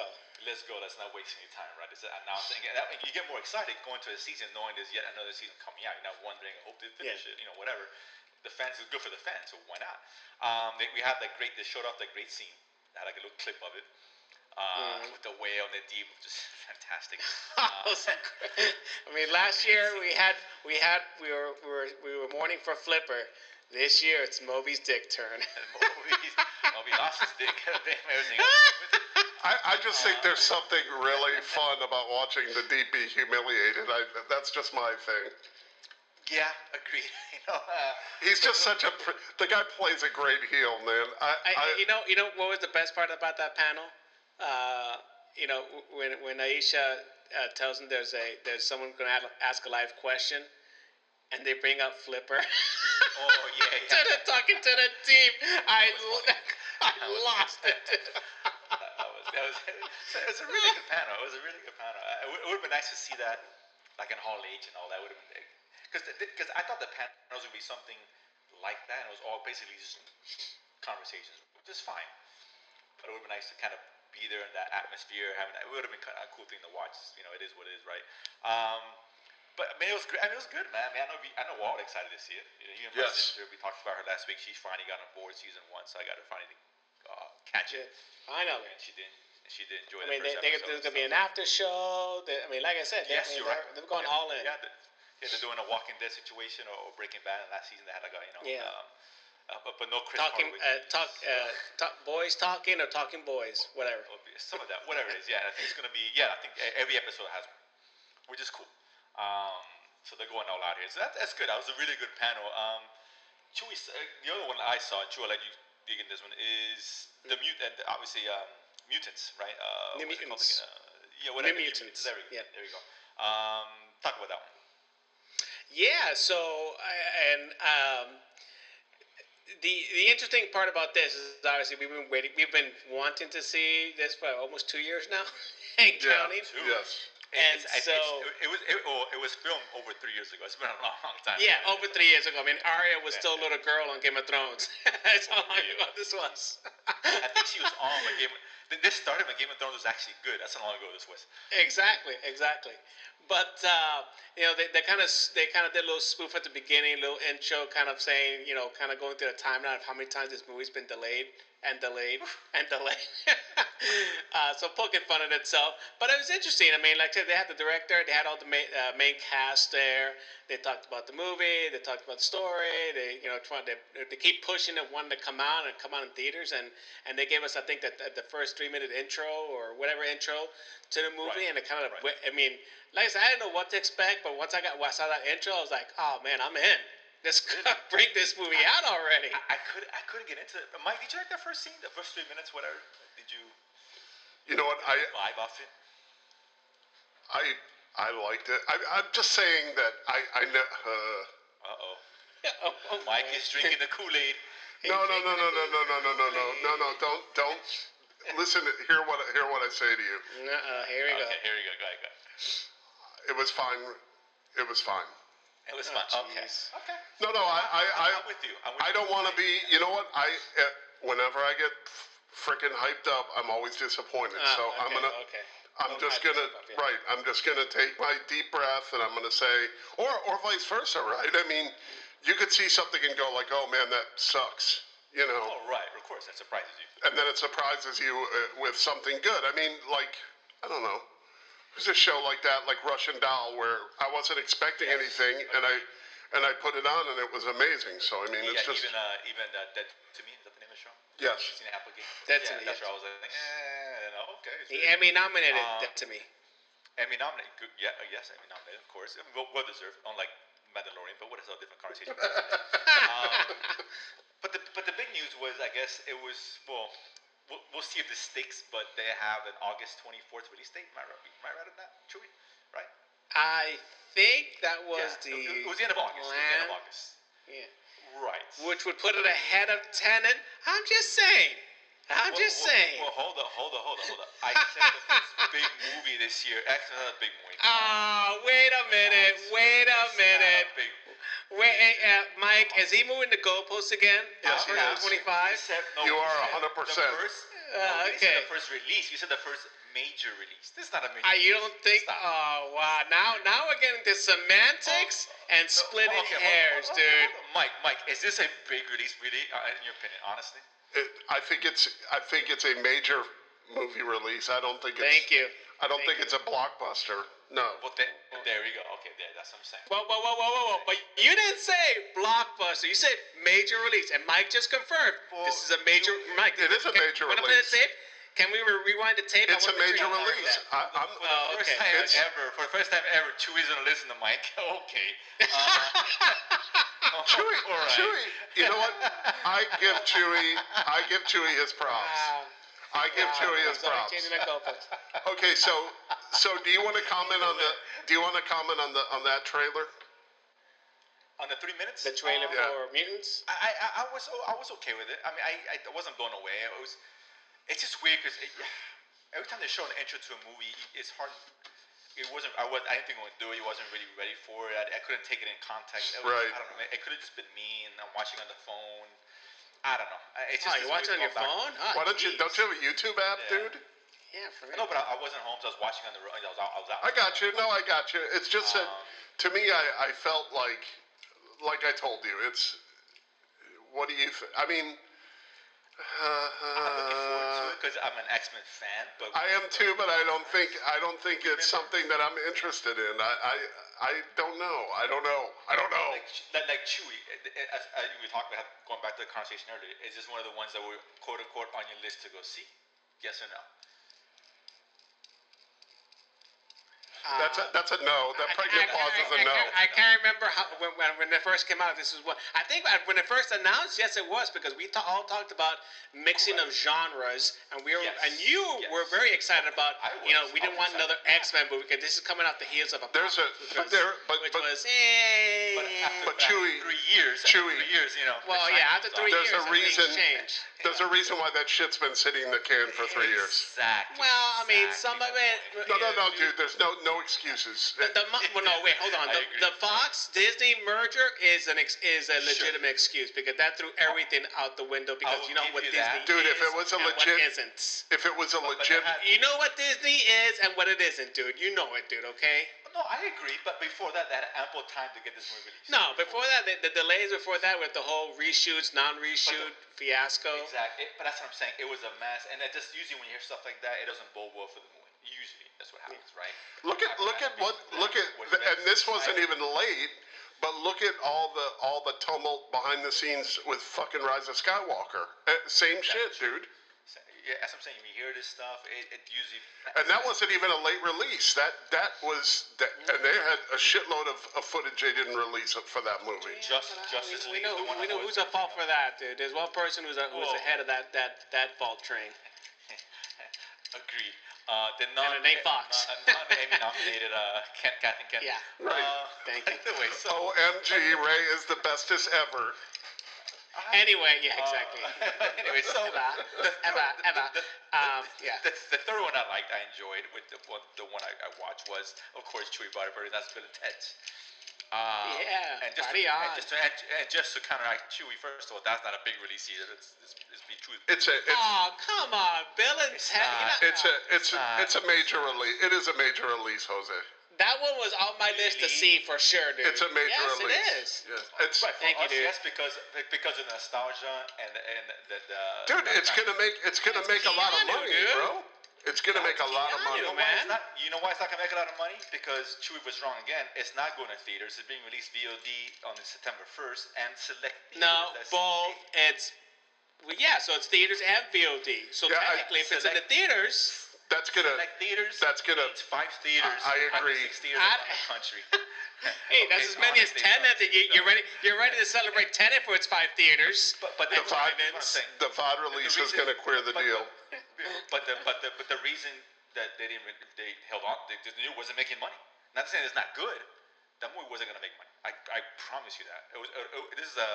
let's go. Let's not waste any time, right? It's announcing. And that, you get more excited going to a season knowing there's yet another season coming out. You're not wondering, hope they finish it, you know, whatever. The fans is good for the fans, so why not? Um, they, we had that great. They showed off that great scene. They had like a little clip of it. Uh, with the whale and the deep, just fantastic. Uh, I mean, last year we had we had we were we were we were mourning for Flipper. This year it's Moby's dick turn. and Moby, Moby lost his dick. Everything. I, I just think there's something really fun about watching the deep be humiliated. I, that's just my thing. Yeah, agreed. You know, uh, He's just such a. pr- The guy plays a great heel, man. I, I, I, you know, you know what was the best part about that panel? Uh, you know, when when Aisha uh, tells him there's a there's someone going to ask a live question, and they bring up Flipper. oh yeah, to yeah. the talking to the team, I I lost it. that was, that was, it was a really good panel. It was a really good panel. It would, it would have been nice to see that, like in Hall H and all that. Would have been because because I thought the panels would be something like that. And it was all basically just conversations, which is fine. But it would have been nice to kind of be there in that atmosphere. Having that, it would have been kind of a cool thing to watch. You know, it is what it is, right? Um, but I mean, it was great. I mean, it was good, man. I mean, I know we, I know we're all excited to see it. You know, you and my Yes. sister, we talked about her last week. She finally got on board season one, so I got to finally uh, catch it. Finally. And she didn't. She did enjoy I mean, they, first they, episode. there's gonna be an after show. I mean, like I said, they, Yes, I mean, you're they're, right. they're going yeah, all in. Yeah, they, yeah, they're doing a Walking Dead situation or, or Breaking Bad. And last season they had like a you know. Yeah. Um, uh, but, but no Chris Talking, uh, talk, uh, talk, boys talking or talking boys, whatever. Some of that, whatever it is. Yeah, I think it's gonna be. Yeah, I think every episode has one, which is cool. Um, so they're going all out here. So that, that's good. That was a really good panel. Um, Chewy, uh, the other one I saw, Chewy, I'll let you dig in this one is the mute. And obviously, um, mutants, right? Uh, New called Mutants. Uh, yeah, whatever. New Mutants. There we go. Yeah. There we go. Um, talk about that one. Yeah. So, and um, the the interesting part about this is obviously we've been waiting. We've been wanting to see this for almost two years now, and yeah, counting. Two. yes. And It's- it's- so- it's- it was it, oh, it was filmed over three years ago. It's been a long, long time. Yeah, over three years ago. I mean, Arya was Yeah. still a little girl on Game of Thrones. That's how long ago this was. I think she was on, but Game, th- this started when Game of Thrones was actually good. That's how long ago this was. Exactly, exactly. But uh, you know, they, they kind of they kind of did a little spoof at the beginning, a little intro, kind of saying, you know, kind of going through the timeline of how many times this movie's been delayed and delayed and delayed. uh, so poking fun at itself, but it was interesting. I mean, like I said, they had the director, they had all the main, uh, main cast there. They talked about the movie, they talked about the story. They, you know, trying to they keep pushing it, wanting to come out and come out in theaters, and and they gave us, I think, that the first three minute intro or whatever intro to the movie, Right, and it kind of, right. I mean, like I said, I didn't know what to expect, but once I got, once I saw that intro, I was like, oh man, I'm in. Let's bring this movie out already. I, I could I couldn't get into it. But Mike, did you like that first scene, the first three minutes, whatever? Did you You know what? I vibe off it? I I liked it. I, I'm just saying that I I know. Uh, Uh oh. Oh, oh, Mike is drinking the Kool Aid. no no no no no no no no no no no no no don't don't listen. Hear what hear what I say to you. Uh-uh, here we go. Here we go. Go ahead, go. It was fine. It was fine. It was fun. Okay. Okay. No no I I I, I'm with you. I'm with I don't want to be. You know what? I uh, whenever I get freaking hyped up, I'm always disappointed. Ah, so I'm gonna. Okay. I'm Don't just gonna up, yeah. right. I'm just gonna take my deep breath and I'm gonna say, or or vice versa, right? I mean, you could see something and go like, oh man, that sucks, you know, Oh right. Of course, that surprises you. and then it surprises you uh, with something good. I mean, like I don't know, there's a show like that, like Russian Doll, where I wasn't expecting Yes, anything, and I and I put it on and it was amazing. So I mean, Yeah, it's just even uh, even uh, that to me is that the name of the show? Yes. Christina Applegate. Dead to yeah, Me, that's yes. where I was like, eh, no, okay. it's The. Emmy nominated Uh, that to me. Emmy nominated. Good, yeah, uh, yes, Emmy nominated, of course. Well, well deserved, unlike Mandalorian, but what is a different conversation? um, but the but the big news was, I guess it was well. We'll, we'll see if this sticks, but they have an August 24th release date. Am I right, am I right on that, Chewy? Right? I think that was yeah, the it, it was the end of August. It was the end of August. yeah. Right. which would put it ahead of Tenet. I'm just saying. I'm Well, just well, saying. Well, hold up, hold up, hold up, hold up. I said the first big movie this year. Actually, not a big movie. Ah, wait a minute. Wait a minute. big- Wait, hey, uh, Mike, is he moving the goalposts again? Yes, he Uh, is. 25? You no, You you are said 100%. The first, Uh, no, you okay. said the first release. You said the first major release. This is not a major. Ah, you don't think? Stop. Oh, wow. Now, now we're getting into semantics and No, splitting okay, hold on, hairs, hold on, dude. Mike, Mike, is this a big release, really? Uh, in your opinion, honestly? it, I think it's I think it's a major movie release. I don't think it's Thank you. I don't think it's a blockbuster. No. Well, there, there we go. Okay, there, that's what I'm saying. Whoa, whoa, whoa, whoa, whoa, whoa. But you didn't say blockbuster. You said major release. And Mike just confirmed this is a major. Mike, It is a major can- major wanna play the tape? Can we re- rewind the tape? It's a major release. I, I'm, For the Oh, first okay. time It's- ever, for the first time ever, Chewy's gonna listen to Mike. Okay. Uh, Chewy, all right. Chewy. You know what? I give Chewy I give Chewy his props. Wow. I give Wow. Chewy his props. changing the goalposts. Okay, so so do you want to comment on the do you want to comment on the on that trailer? On the three minutes? The trailer Um, Yeah. for Mutants? I, I, I was I was okay with it. I mean, I, I wasn't blown away. It was, it's just weird because every time they show an intro to a movie, it's hard. It wasn't. I was. I didn't think I would do it. I wasn't really ready for it. I, I couldn't take it in context. It was, Right. I don't know. It could have just been me and I'm watching on the phone. I don't know. I- It's Oh, you're this watching on your phone? Ah, Why don't you don't you have a YouTube app, Yeah. dude? Yeah, for real. No, but I, I wasn't home, so I was watching on the road. I was out. I was out. I got you. No, I got you. It's just that Um, to me, I, I felt like, like I told you, it's. What do you? Th- I mean, I'm looking forward to it because I'm an X Men fan. But I am too, but I don't think I don't think it's something that I'm interested in. I I, I don't know. I don't know. I don't know. like, like, uh, as, as we talked about going back to the conversation earlier, is this one of the ones that were quote unquote on your list to go see? Yes or no? That's a that's a no. That pregnant pause is a I, no. I can't remember how when, when, when it first came out. This is what I think when it first announced. Yes, it was because we ta- all talked about mixing of genres, and we were Yes, and you yes. were very excited about. I You know, was. we I didn't was want another X Men movie because this is coming off the heels of a. There's a- but there- but- which but- was eh, But after But that, Chewy- three years, Chewy- three years, you know. well, the yeah, after three on. There's years, a things reason- change. There's a reason why that shit's been sitting in the can for three years. Exactly. Well, I mean, exactly some of the it. No, no, no, dude. There's no no no excuses. The, the mo- well, no, wait, hold on. I The, agree. the Fox Disney merger is an ex, is a legitimate excuse because that threw everything out the window because will you know give what you Disney that. Dude, is if it was a and legit- what isn't. if it was a legit, had- You know what Disney is and what it isn't, dude. You know it, dude. Okay. No, I agree, but before that, they had ample time to get this movie released. No, before that, the, the delays before that with the whole reshoots, non-reshoot fiasco. Exactly, but that's what I'm saying. It was a mess, and it just usually when you hear stuff like that, it doesn't bode well for the movie. Usually, that's what happens, right? look at I- look at what look at, what and this wasn't I- even late, but look at all the all the tumult behind the scenes with fucking Rise of Skywalker. Uh, same shit, dude. Yeah, that's what I'm saying. When you hear this stuff, it, it usually. And that wasn't even a late release. That that was that, and they had a shitload of, of footage they didn't release for that movie. Just, But I Justice we League know, is the one we that know was who's at fault for that, dude. There's one person who's, a, who's Whoa. ahead of that, that, that fault train. Agreed. Uh, the non it ain't Fox. non Emmy nominated uh, Ken, Kathy Kennedy. Yeah. Right. Uh, Thank you. Anyway, so OMG, Ray is the bestest ever. Anyway, yeah, exactly. Uh, anyway, so Eva, Eva, Eva. Um, yeah. The, the third one I liked, I enjoyed. With the one, the one I, I watched was, of course, Chewy Butterberry. That's Bill and Ted's. Um, Yeah, and just to. And just, to, and, and just to counteract Chewy, first of all, that's not a big release either. It's, it's, it's be true. It's a it's Oh, come on, Bill and It's Ted. not. you know- it's a it's a, it's a major release. It is a major release, Jose. That one was on my list to see for sure, dude. It's a major yes, release. it is. Yes. It's Right, for Thank you, us, dude. yes, because because of nostalgia and and the, the dude, it's gonna make it's gonna It's make a lot of money, dude. bro. It's gonna make a lot of money. You know why man. it's not? You know why it's not gonna make a lot of money? Because Chewie was wrong again. It's not going to theaters. It's being released VOD on the September 1st and select. No, That's both. It's well, yeah. So it's theaters and VOD. So Yeah, I- technically, if it's in the theaters, That's gonna Select theaters. that's gonna- It's five theaters. I- I agree. Six theaters I- around the country. hey, that's Okay, as many as ten. so- I you, you're ready. You're ready to celebrate ten if it's five theaters. But but the the VOD what the VOD release is gonna queer the but deal. But the but the but the reason that they didn't they held on they, the new wasn't making money. Not saying it's not good. That movie wasn't gonna make money. I, I promise you that. It was uh, uh, this is a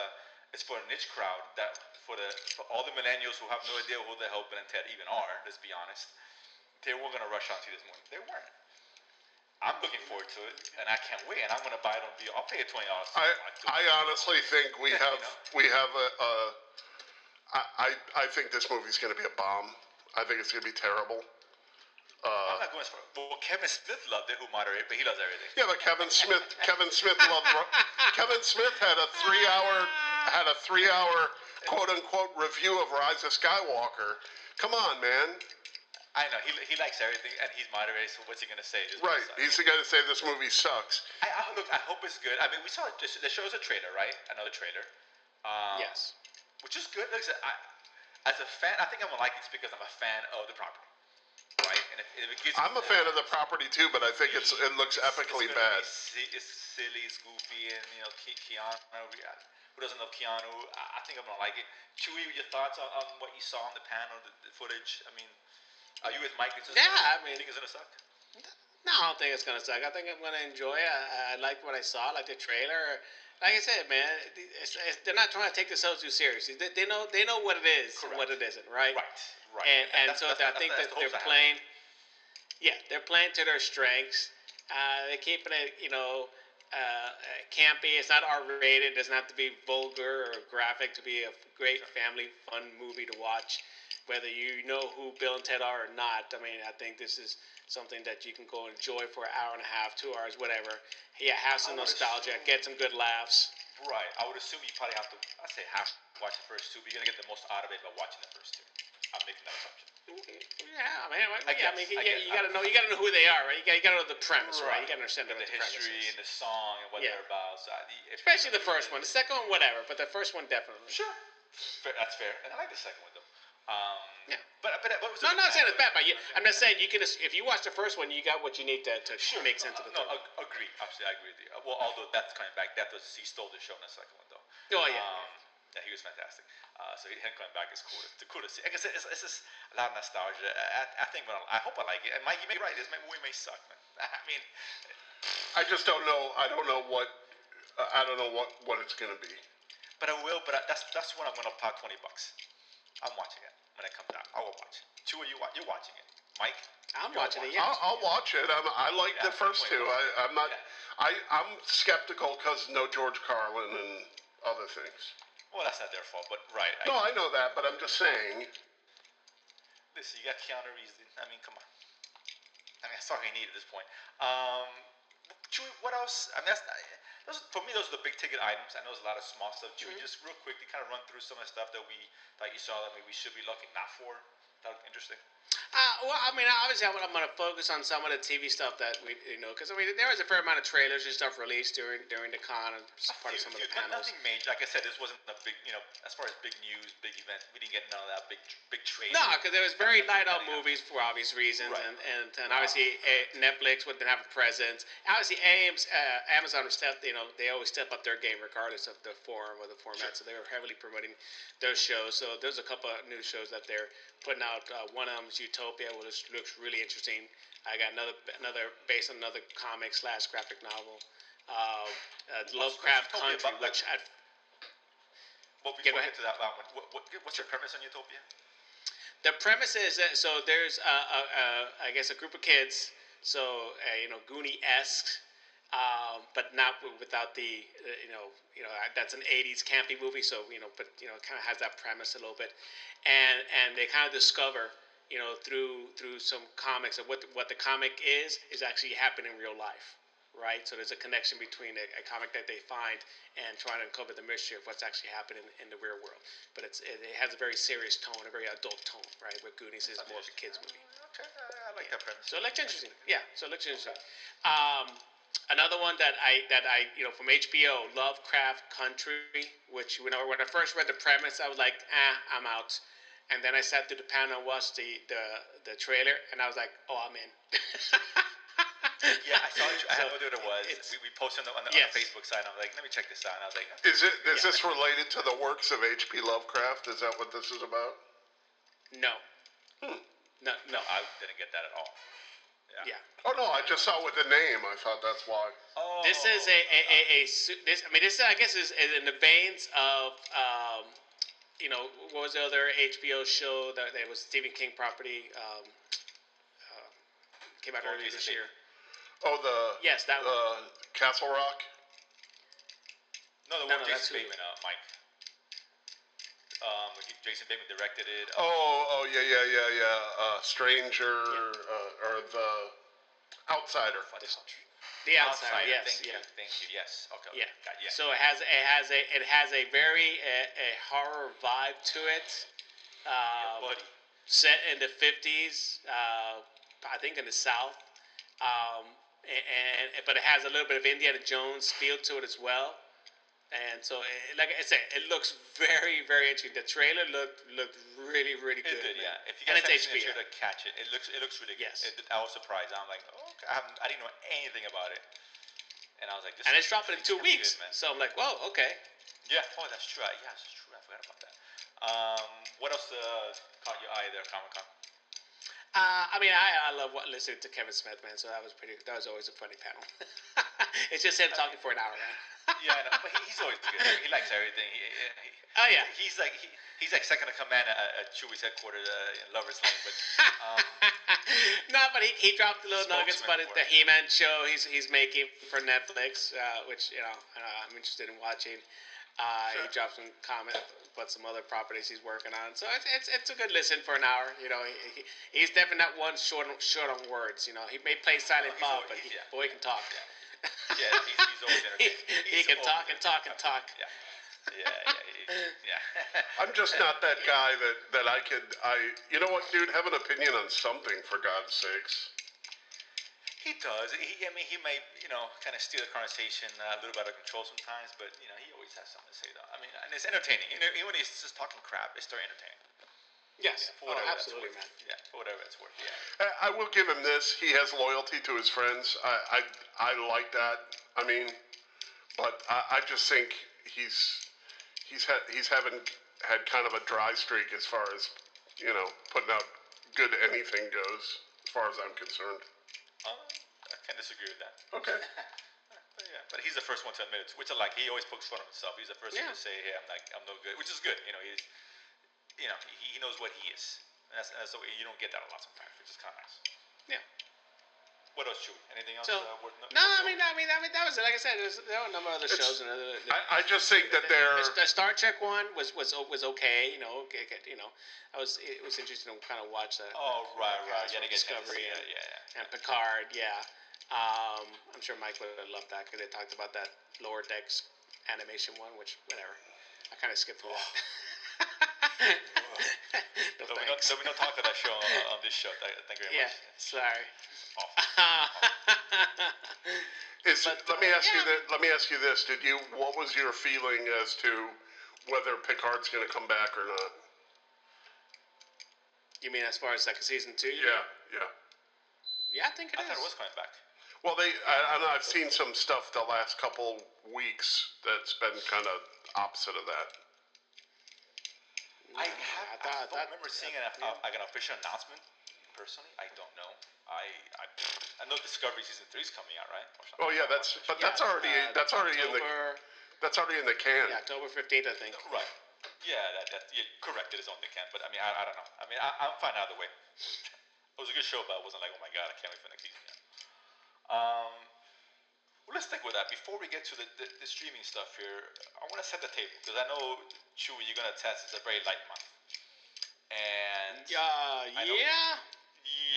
it's for a niche crowd that for the for all the millennials who have no idea who the hell Bill and Ted even are. Let's be honest. They weren't gonna rush onto you this morning. They weren't. I'm looking forward to it, and I can't wait. And I'm gonna buy it on video. I'll pay it twenty dollars. I I honestly think we have we have a, a I, I I think this movie's gonna be a bomb. I think it's gonna be terrible. Uh, I'm not going as far. Well, Kevin Smith loved it, who moderated, but he loves everything. Yeah, but Kevin Smith Kevin Smith loved Kevin Smith had a three hour had a three hour quote unquote review of Rise of Skywalker. Come on, man. I know he, he likes everything, and he's moderated. So what's he gonna say? This Right. He's gonna say this movie sucks. I, I look. I hope it's good. I mean, we saw it. The show is a trailer, right? Another trailer. Um, yes. Which is good. Like I, said, I, as a fan, I think I'm gonna like this because I'm a fan of the property, right? And if, if it gives, I'm a fan of the property too, but I think it's it looks epically it's bad. Be, si- it's silly, it's goofy, and you know, Ke- Keanu. yeah, Who doesn't love Keanu? I, I think I'm gonna like it. Chewie, your thoughts on, on what you saw on the panel, the, the footage? I mean, are you with Mike? Yeah, gonna- I mean- you think it's gonna suck? No, I don't think it's gonna suck. I think I'm gonna enjoy it. I, I like what I saw, like the trailer. Like I said, man, it's, it's, they're not trying to take themselves too seriously. They, they know they know what it is and what it isn't, right? Right, right. And and That's- so that's- I think that the they're hopes I have. playing. Yeah, they're playing to their strengths. Uh, they're keeping it, you know, uh, uh, campy. It's not R-rated. It doesn't have to be vulgar or graphic to be a great family fun movie to watch. Whether you know who Bill and Ted are or not, I mean, I think this is something that you can go enjoy for an hour and a half, two hours, whatever. Yeah, have some nostalgia, assume- get some good laughs. Right. I would assume you probably have to. I say half watch the first two, but you're gonna get the most out of it by watching the first two. I'm making that assumption. Yeah, man. I yeah, I mean, guess, I yeah, guess. you gotta know. You gotta know who they are, right? You gotta, you gotta know the premise, right? You gotta understand the, the, history and the song and what Yeah. they're about. So I, Especially the first one. The second one, whatever, but the first one definitely. Sure. Fair, that's fair, and I like the second one though. Um, Yeah. But but what was No, I'm not saying it's bad, but you, I'm just saying you can. just- If you watch the first one, you got what you need to, to make sense of the No, third. ag- agree. Absolutely, I agree with you. Uh, Well, although that's coming back, that was he stole the show in the second one though. Oh, yeah. Um, yeah, he was fantastic. Uh, so him coming back is cool. To, cool to see. I said, it's, it's just a lot of nostalgia. I, I think when I, I hope I like it. And Mike, you may be right. This may- movie may suck, man. I mean, I just don't know. I don't know what. Uh, I don't know what what it's gonna be. but I will. But I, that's that's when I'm gonna pop twenty bucks. I'm watching it when it comes out. I will watch. Two of you, wa- you're watching it. Mike, I'm Go watching it. Yeah. I'll, I'll watch it. I'm, I like Yeah, the first two. definitely. I, I'm not. Yeah. I, I'm skeptical because no George Carlin and other things. Well, that's not their fault, but right. I, No, I know that, but I'm just saying. Listen, you got Keanu Reeves. dude. I mean, come on. I mean, that's all you need at this point. Um, Chewy, what else? I mean, that's not, those, for me, those are the big ticket items. I know there's a lot of small stuff. Chewy, mm-hmm. just real quick to kind of run through some of the stuff that we that you saw that maybe we should be looking not for. That interesting. Uh, well, I mean, obviously, I'm, going to focus on some of the TV stuff that we, you know, because I mean, there was a fair amount of trailers and stuff released during during the con and part of some of the Few- few- panels. Nothing major. Like I said, this wasn't a big, you know, as far as big news, big event. We didn't get none of that big, big trade. No, because there was very light on movies for obvious reasons, Right. and, and, and obviously eh, Netflix wouldn't have a presence. Obviously, AM's, uh, Amazon stepped, you know, they always step up their game regardless of the form or the format. So they were heavily promoting those shows. So there's a couple of new shows that they're putting out. Uh, one of them is Utopia, which looks really interesting. I got another another based on another comic slash graphic novel. Uh, uh, Lovecraft Utopia Country, which I, Well, before we get to that, that one, what, what, what's your premise on Utopia? the premise is that so there's a, a, a I guess a group of kids, so uh, you know Goonie esque, um, but not w- without the uh, you know you know that's an '80s campy movie, so you know but you know kind of has that premise a little bit, and and they kind of discover you know through through some comics of what the, what the comic is is actually happening in real life. Right, so there's a connection between a, a comic that they find and trying to uncover the mystery of what's actually happening in the real world. But it's it, it has a very serious tone, a very adult tone, right? Where Goonies is more of a kids movie. Okay, I, like that premise. So it looks interesting. Yeah, so it looks interesting. Um, another one that I that I you know from HBO, Lovecraft Country, which when I when I first read the premise, I was like, ah, I'm out. And then I sat through the panel watched the the, the trailer, and I was like, oh, I'm in. Yeah, I saw it. I had So, no idea what it was. We, we posted on the, on the, Yes. on the Facebook side. and I was like, let me check this out. And I was like, Is it? Is this related to the works of H.P. Lovecraft? Is that what this is about? no, no, no. I didn't get that at all. Yeah. Oh no, I just saw with the name. I thought that's why. Oh, This is a a, a, a su- this. I mean, this I guess is, is in the veins of um, you know what was the other HBO show that, that was Stephen King property um, uh, came out Oh, earlier this year. Oh, the Yes, that one. uh, Castle Rock. no, the No, one no, that's Jason Bateman, uh, Mike. Um, Jason Bateman directed it. Oh, oh yeah, yeah, yeah, yeah. Uh, Stranger uh, or the Outsider. The outside, Outsider, yes, Thank yeah. you. Thank you. Yes. Okay. Yeah. Got, yeah. So it has it has a it has a very a, a horror vibe to it. Um, buddy. set in the 50s, uh, I think in the South. Um, and, and but it has a little bit of Indiana Jones feel to it as well. And so, it, like I said, it looks very, very interesting. The trailer looked looked really, really good. did, yeah. If you and guys it's haven't seen HBO. to catch it. It looks it looks really good. Yes. It, I was surprised. I'm like, oh, okay. I, I didn't know anything about it. And I was like, this and it's dropping in two weeks. good, so I'm like, whoa, okay. Yeah. Oh, that's true. I- Yeah, that's true. I forgot about that. Um, what else uh, caught your eye there, Comic Con? Uh, I mean, I, I love what, listening to Kevin Smith, man. So that was pretty. That was always a funny panel. it's just him talking for an hour, man. Yeah, I know, but he, he's always good. He likes everything. He, he, Oh yeah. He's like he, he's like second in command at, at Chewie's headquarters uh, in Lovers Lane. But um, no, but he, he dropped the little nuggets about it, the. He-Man show he's he's making for Netflix, uh, which you know uh, I'm interested in watching. Uh, He dropped some comment about some other properties he's working on, so it's, it's it's a good listen for an hour. You know, he, he, he's definitely not one short short on words. You know, he may play Silent No, Bob, but he, yeah. boy can talk. yeah, he's, he's always he, entertaining. he He's can talk always and talk and talk. Yeah, yeah, yeah, he- yeah. I'm just not that guy that that I could. I. You know what, dude? Have an opinion on something for God's sakes. He does. He, I mean, he may, you know, kind of steer the conversation uh, a little bit out of control sometimes, but you know, he always has something to say. Though. I mean, and it's entertaining. You know, even when he's just talking crap, it's still entertaining. Yes, For oh, whatever absolutely, that's man. Yeah, for whatever it's worth. Yeah. I, I will give him this. He has loyalty to his friends. I I, I like that. I mean, but I, I just think he's he's had he's having had kind of a dry streak as far as you know putting out good anything goes as far as I'm concerned. Uh, I can't disagree with that. Okay. But yeah, but he's the first one to admit it, which I like. He always pokes fun of himself. He's the first Yeah. one to say, "Hey, I'm like, I'm no good," which is good. You know, he's, you know, he, he knows what he is. And that's, that's the way you don't get that a lot sometimes, which is kind of nice. Yeah. What else, Chewy? Anything else? So uh, worth no, no, I mean, I mean, I mean, that was it. Like I said, there, was, there were a number of other shows and other. I, I just think that they're. The, the Star Trek one was was was okay. You know, it, it- you know, I was it was interesting to kind of watch that. Oh right, right. Cast Yeah, to get Discovery yeah, and, yeah, yeah. and Picard. Yeah, um, I'm sure Mike would have loved that because they talked about that lower decks animation one, which whatever. I kind of skipped through that. no, So we don't, thanks. so we don't talk to that show on, on this show. Thank, thank you very yeah, much. sorry. Is But, let me uh, ask you yeah. that. Let me ask you this: Did you? What was your feeling as to whether Picard's going to come back or not? you mean as far as like season two? Yeah, yeah. Yeah, I think it I is. thought it was coming back. Well, they. I, I know I've seen some stuff the last couple weeks that's been kind of opposite of that. I have. I I, I don't thought- remember seeing an, yeah. uh, like an official announcement. Personally, I don't know. I I, I know Discovery season three is coming out, right? Oh yeah, that's. But Yeah, that's already. uh, that's already in the. October, That's already in the can. yeah, October fifteenth, I think. Right. Yeah, that, that yeah, correct. It is on the can, but I mean, I, I don't know. I mean, I, I'm fine either way. It was a good show, but I wasn't like, oh my god, I can't wait for next season. Yeah. Um, well, let's stick with that. Before we get to the, the, the streaming stuff here, I want to set the table because I know Chewy, you're gonna attest it's a very light month, and Uh, I know- yeah.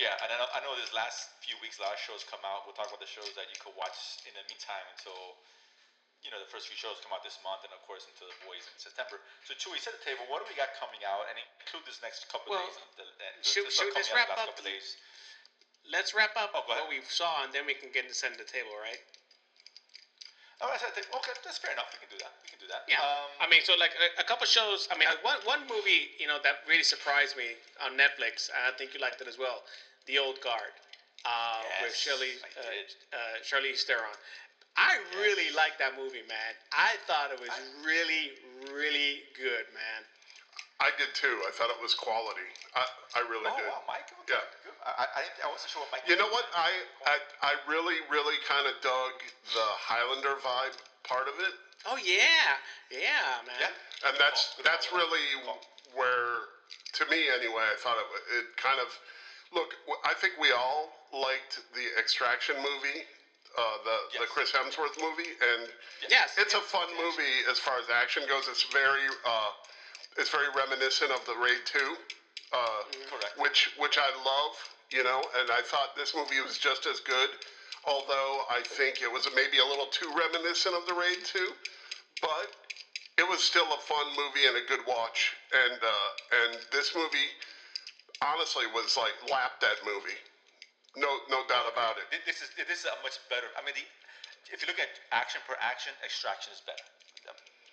yeah, and I know, I know this last few weeks, a lot of shows come out. We'll talk about the shows that you could watch in the meantime until, you know, the first few shows come out this month, and of course into the boys in September. So, Chewy, set the table. What do we got coming out, and include this next couple Well, days and the- should- should- let's wrap up. Let's wrap up Oh, what we saw, and then we can get into setting the table, right? Oh, I said, okay, that's fair enough. We can do that. We can do that. Yeah. Um, I mean, so like a, a couple shows. I mean, one one movie, you know, that really surprised me on Netflix, and I think you liked it as well. The Old Guard, uh, with Yes, Shirley I uh, uh, Charlize Theron. I really liked that movie, man. I thought it was really, really good, man. I did too. I thought it was quality. I, I really oh did. wow, Mike. Okay, Yeah. good. I, I, I wasn't sure what Mike. You know what? I I, I really really kind of dug the Highlander vibe part of it, Oh yeah, yeah, man. Yeah. and that's that's really where, to me anyway, I thought it it kind of look. I think we all liked the Extraction movie, uh, the the Chris Hemsworth movie, and Yes. it's a fun movie as far as action goes. It's very uh, it's very reminiscent of the Raid Two, uh, Correct. which which I love, you know. And I thought this movie was just as good, although I think it was maybe a little too reminiscent of the Raid Two, but it was still a fun movie and a good watch. And uh, and this movie, honestly, was like lapped that movie. No no doubt about it. This is this is a much better. I mean, the, if you look at action per action, Extraction is better.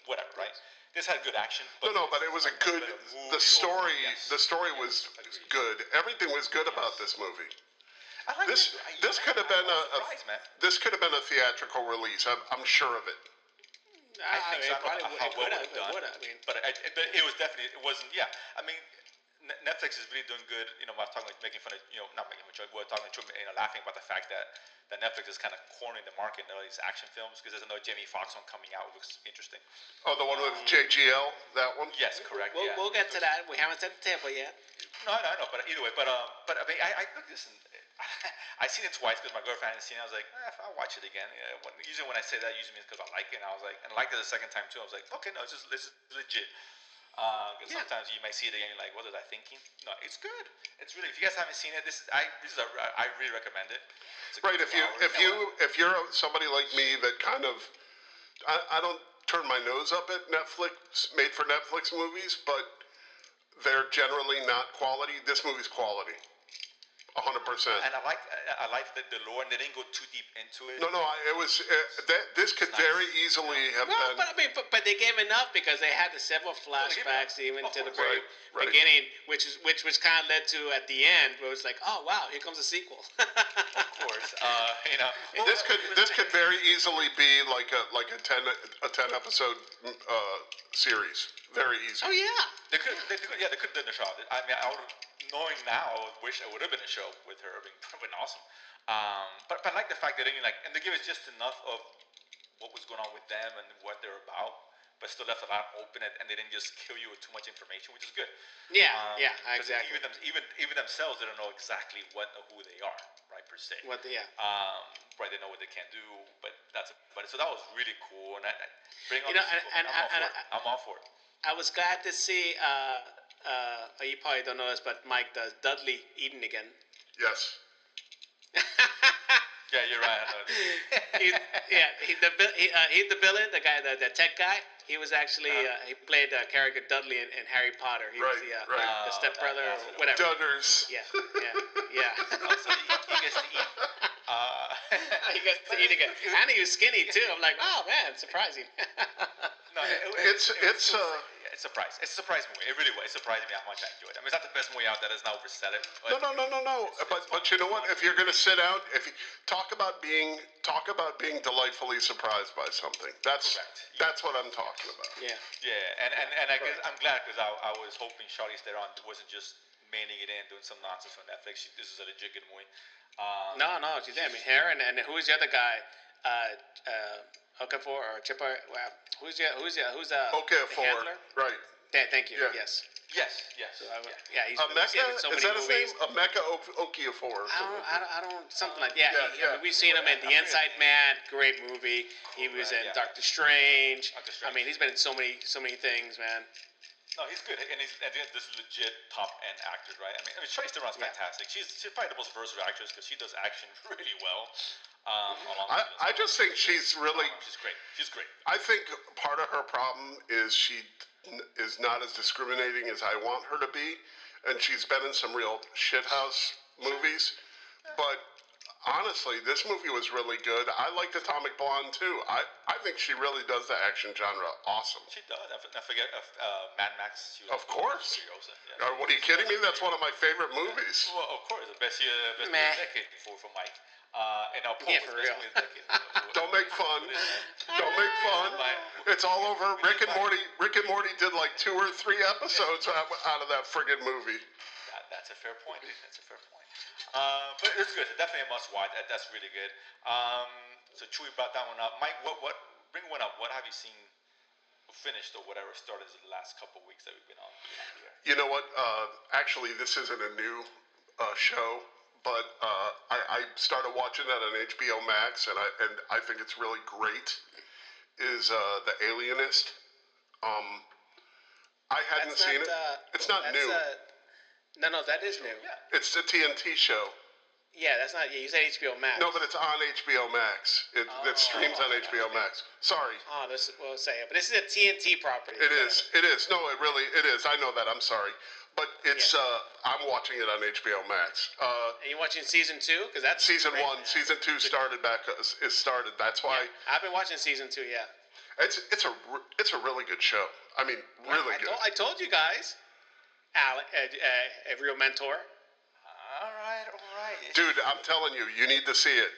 Whatever, right? This had good action. No, no, but it was a good. better The story, yes. the story was Agreed. good. Everything was good about this movie. Like This, I- this could have been a, a this could have been a theatrical release. I'm, I'm sure of it. I think so. I probably would- how it would have. done. It would have. I mean, But I, it, but it was definitely it wasn't. Yeah, I mean, Ne- Netflix is really doing good. You know, I was talking like making fun of you know not making fun of. We were talking to you know laughing about the fact that that Netflix is kind of cornering the market in all these action films because there's another Jamie Foxx one coming out. It looks interesting. Oh, the one with JGL, that one. Yes, correct. we'll, yeah. we'll get to that. We haven't set the table yet. No, I know, I know, but either way, but um, but I mean, I, I look this and I seen it twice because my girlfriend hadn't seen it. I was like, eh, I'll watch it again. You know, when, usually when I say that, usually means because I like it. And I was like, and I liked it the second time too. I was like, okay, no, it's just this is legit. Uh, 'cause Yeah. sometimes you might see it again, you're like, what was I thinking? No, it's good. It's really. If you guys haven't seen it, this is I this is a, I really recommend it. It's a good Right. If you if you if you're somebody like me that kind of, I, I don't turn my nose up at Netflix made for Netflix movies, but they're generally not quality. This movie's quality. Hundred percent. and I like I, I like the, the lore, and they didn't go too deep into it. No, no, I, it was uh, that. This could Nice. very easily have No, been. but I mean, but, but they gave enough because they had the several flashbacks enough. even Of to the very Right, right. beginning, which is which was kind of led to at the end, where it was like, oh wow, here comes a sequel. Of course, uh, you know. this could this could very easily be like a like a ten a ten episode uh, series. Very easy. oh yeah. They could, they could, yeah, they could have done a show. I mean, I would, knowing now, I would wish I would have been a show with her. I It'd been, been awesome. Um, but, but I like the fact that they didn't like, and they give us just enough of what was going on with them and what they're about. but still left a lot open, and, and they didn't just kill you with too much information, which is good. Yeah, Um, yeah, exactly. Even, them, even even themselves, they don't know exactly what or who they are, right per se. What the, yeah. Um, right, they know what they can do, but that's but so that was really cool, and I, I bring on You know, the and- I'm, and- all and for it. I'm all for it. I was glad to see, uh, uh, you probably don't know this, but Mike does Dudley Eden again. Yes. Yeah, you're right. I he's, yeah, he, the, he, uh, he's the villain, the guy, the, the tech guy. He was actually, uh, he played uh, character Dudley in, in Harry Potter. He was Right, the, uh, right. the Oh, stepbrother that- or whatever. Dudders. Yeah, yeah, yeah. Oh, so he, he gets to eat. Uh, he gets to eat again. And he was skinny too. I'm like, wow, man, surprising. no, it, it, It's- it, it's, it was- uh, yeah, it's a surprise. It's a surprise movie. It really was. It surprised me how much I enjoyed it. I mean, it's not the best movie out there. Let's not oversell it. No, But no, no, no, no. But but you know what? If you're gonna sit out, if you talk about being talk about being delightfully surprised by something, that's Correct. that's what I'm talking about. yeah. Yeah, and, and, and I guess I'm glad because I, I was hoping Charlize Theron wasn't just mailing it in, doing some nonsense on Netflix. She, this is a legit good movie. Um, No, no, she's there. I mean, her and, and who's the other guy? Uh, uh, Okafor or Chipper? Well, who's uh, the who's the who's the Okay, the for handler? right. Th- thank you. Yeah. Yes. Yes, yes. So I, yeah. yeah, he's been seen in so is many that his name? movies. A Mecca o- Okafor. or I don't. I don't, I don't, something like yeah. Yeah, he-. I mean, we've seen him in The Inside. Man, great movie. He was in yeah. Doctor Strange. Doctor I mean, he's been in so many, so many things, man. No, he's good, and he's and this is legit top end actor, right? I mean, I mean Charlize Theron's Yeah. fantastic. She's she's probably the most versatile actress because she does action really well. Um, I, I just think she's really. she's great. She's great. I think part of her problem is she is not as discriminating as I want her to be, and she's been in some real shithouse movies. But honestly, this movie was really good. I liked Atomic Blonde too. I, I think she really does the action genre awesome. She does. I forget uh, uh, Mad Max. She was Of course. Yeah. Uh, what are you kidding me? That's one of my favorite movies. Well, of course, the best year, best Meh. movie of the decade for for Mike. Uh, and now Paul Yeah, was for real. movie of. Don't make fun. Don't make fun. It's all over. Rick and Morty. Rick and Morty did like two or three episodes out out of that friggin' movie. That, that's a fair point. dude. That's a fair point. Uh, but it's good. Definitely a must watch. That, that's really good. Um, so Chewy brought that one up. Mike, what what bring one up? What have you seen finished or whatever started in the last couple weeks that we've been on? You know what? Uh, actually, this isn't a new uh, show, but uh, I, I started watching that on HBO Max, and I and I think it's really great. Is uh, the Alienist? Um, I hadn't That's seen not, it. Uh, it's not new. No, no, that is new. Yeah. it's the TNT show. Yeah, that's not. Yeah, you said HBO Max. No, but it's on HBO Max. It, it streams on Oh, HBO Max. Sorry. Oh, this we'll say it, but this is a TNT property. It is. It is. No, it really it is. I know that. I'm sorry, but it's. Yeah. Uh, I'm watching it on HBO Max. Uh, And you watching season two? Because that's season great, one, season two started back. uh, Is started. That's why Yeah, I've been watching season two. Yeah. it's it's a r- it's a really good show. I mean, really I, good. told, I told you guys. Al, uh, uh, a real mentor. All right, all right. Dude, I'm telling you, you need to see it.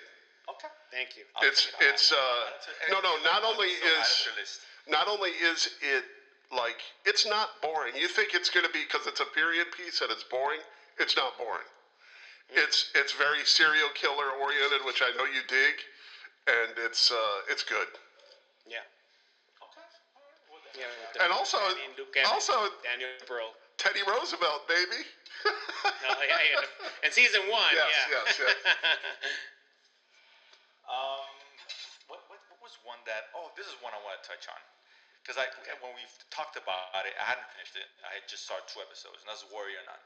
Okay. Thank you. I'll It's it it's uh Add it to- no no. Not only so add it is to your list. not only is it like it's not boring. You think it's going to be because it's a period piece and it's boring. It's not boring. It's it's very serial killer oriented, which I know you dig, and it's uh, it's good. Yeah. Okay. All right. Well, then. Yeah. And also Danny and Luke Evans, also Daniel Brühl. Teddy Roosevelt, baby. No, yeah, yeah. In season one. Yes, yeah. yes, yes. Um, what, what, what was one that? Oh, this is one I want to touch on, because I when we talked about it, I hadn't finished it. I had just started two episodes, and that's Warrior Nun,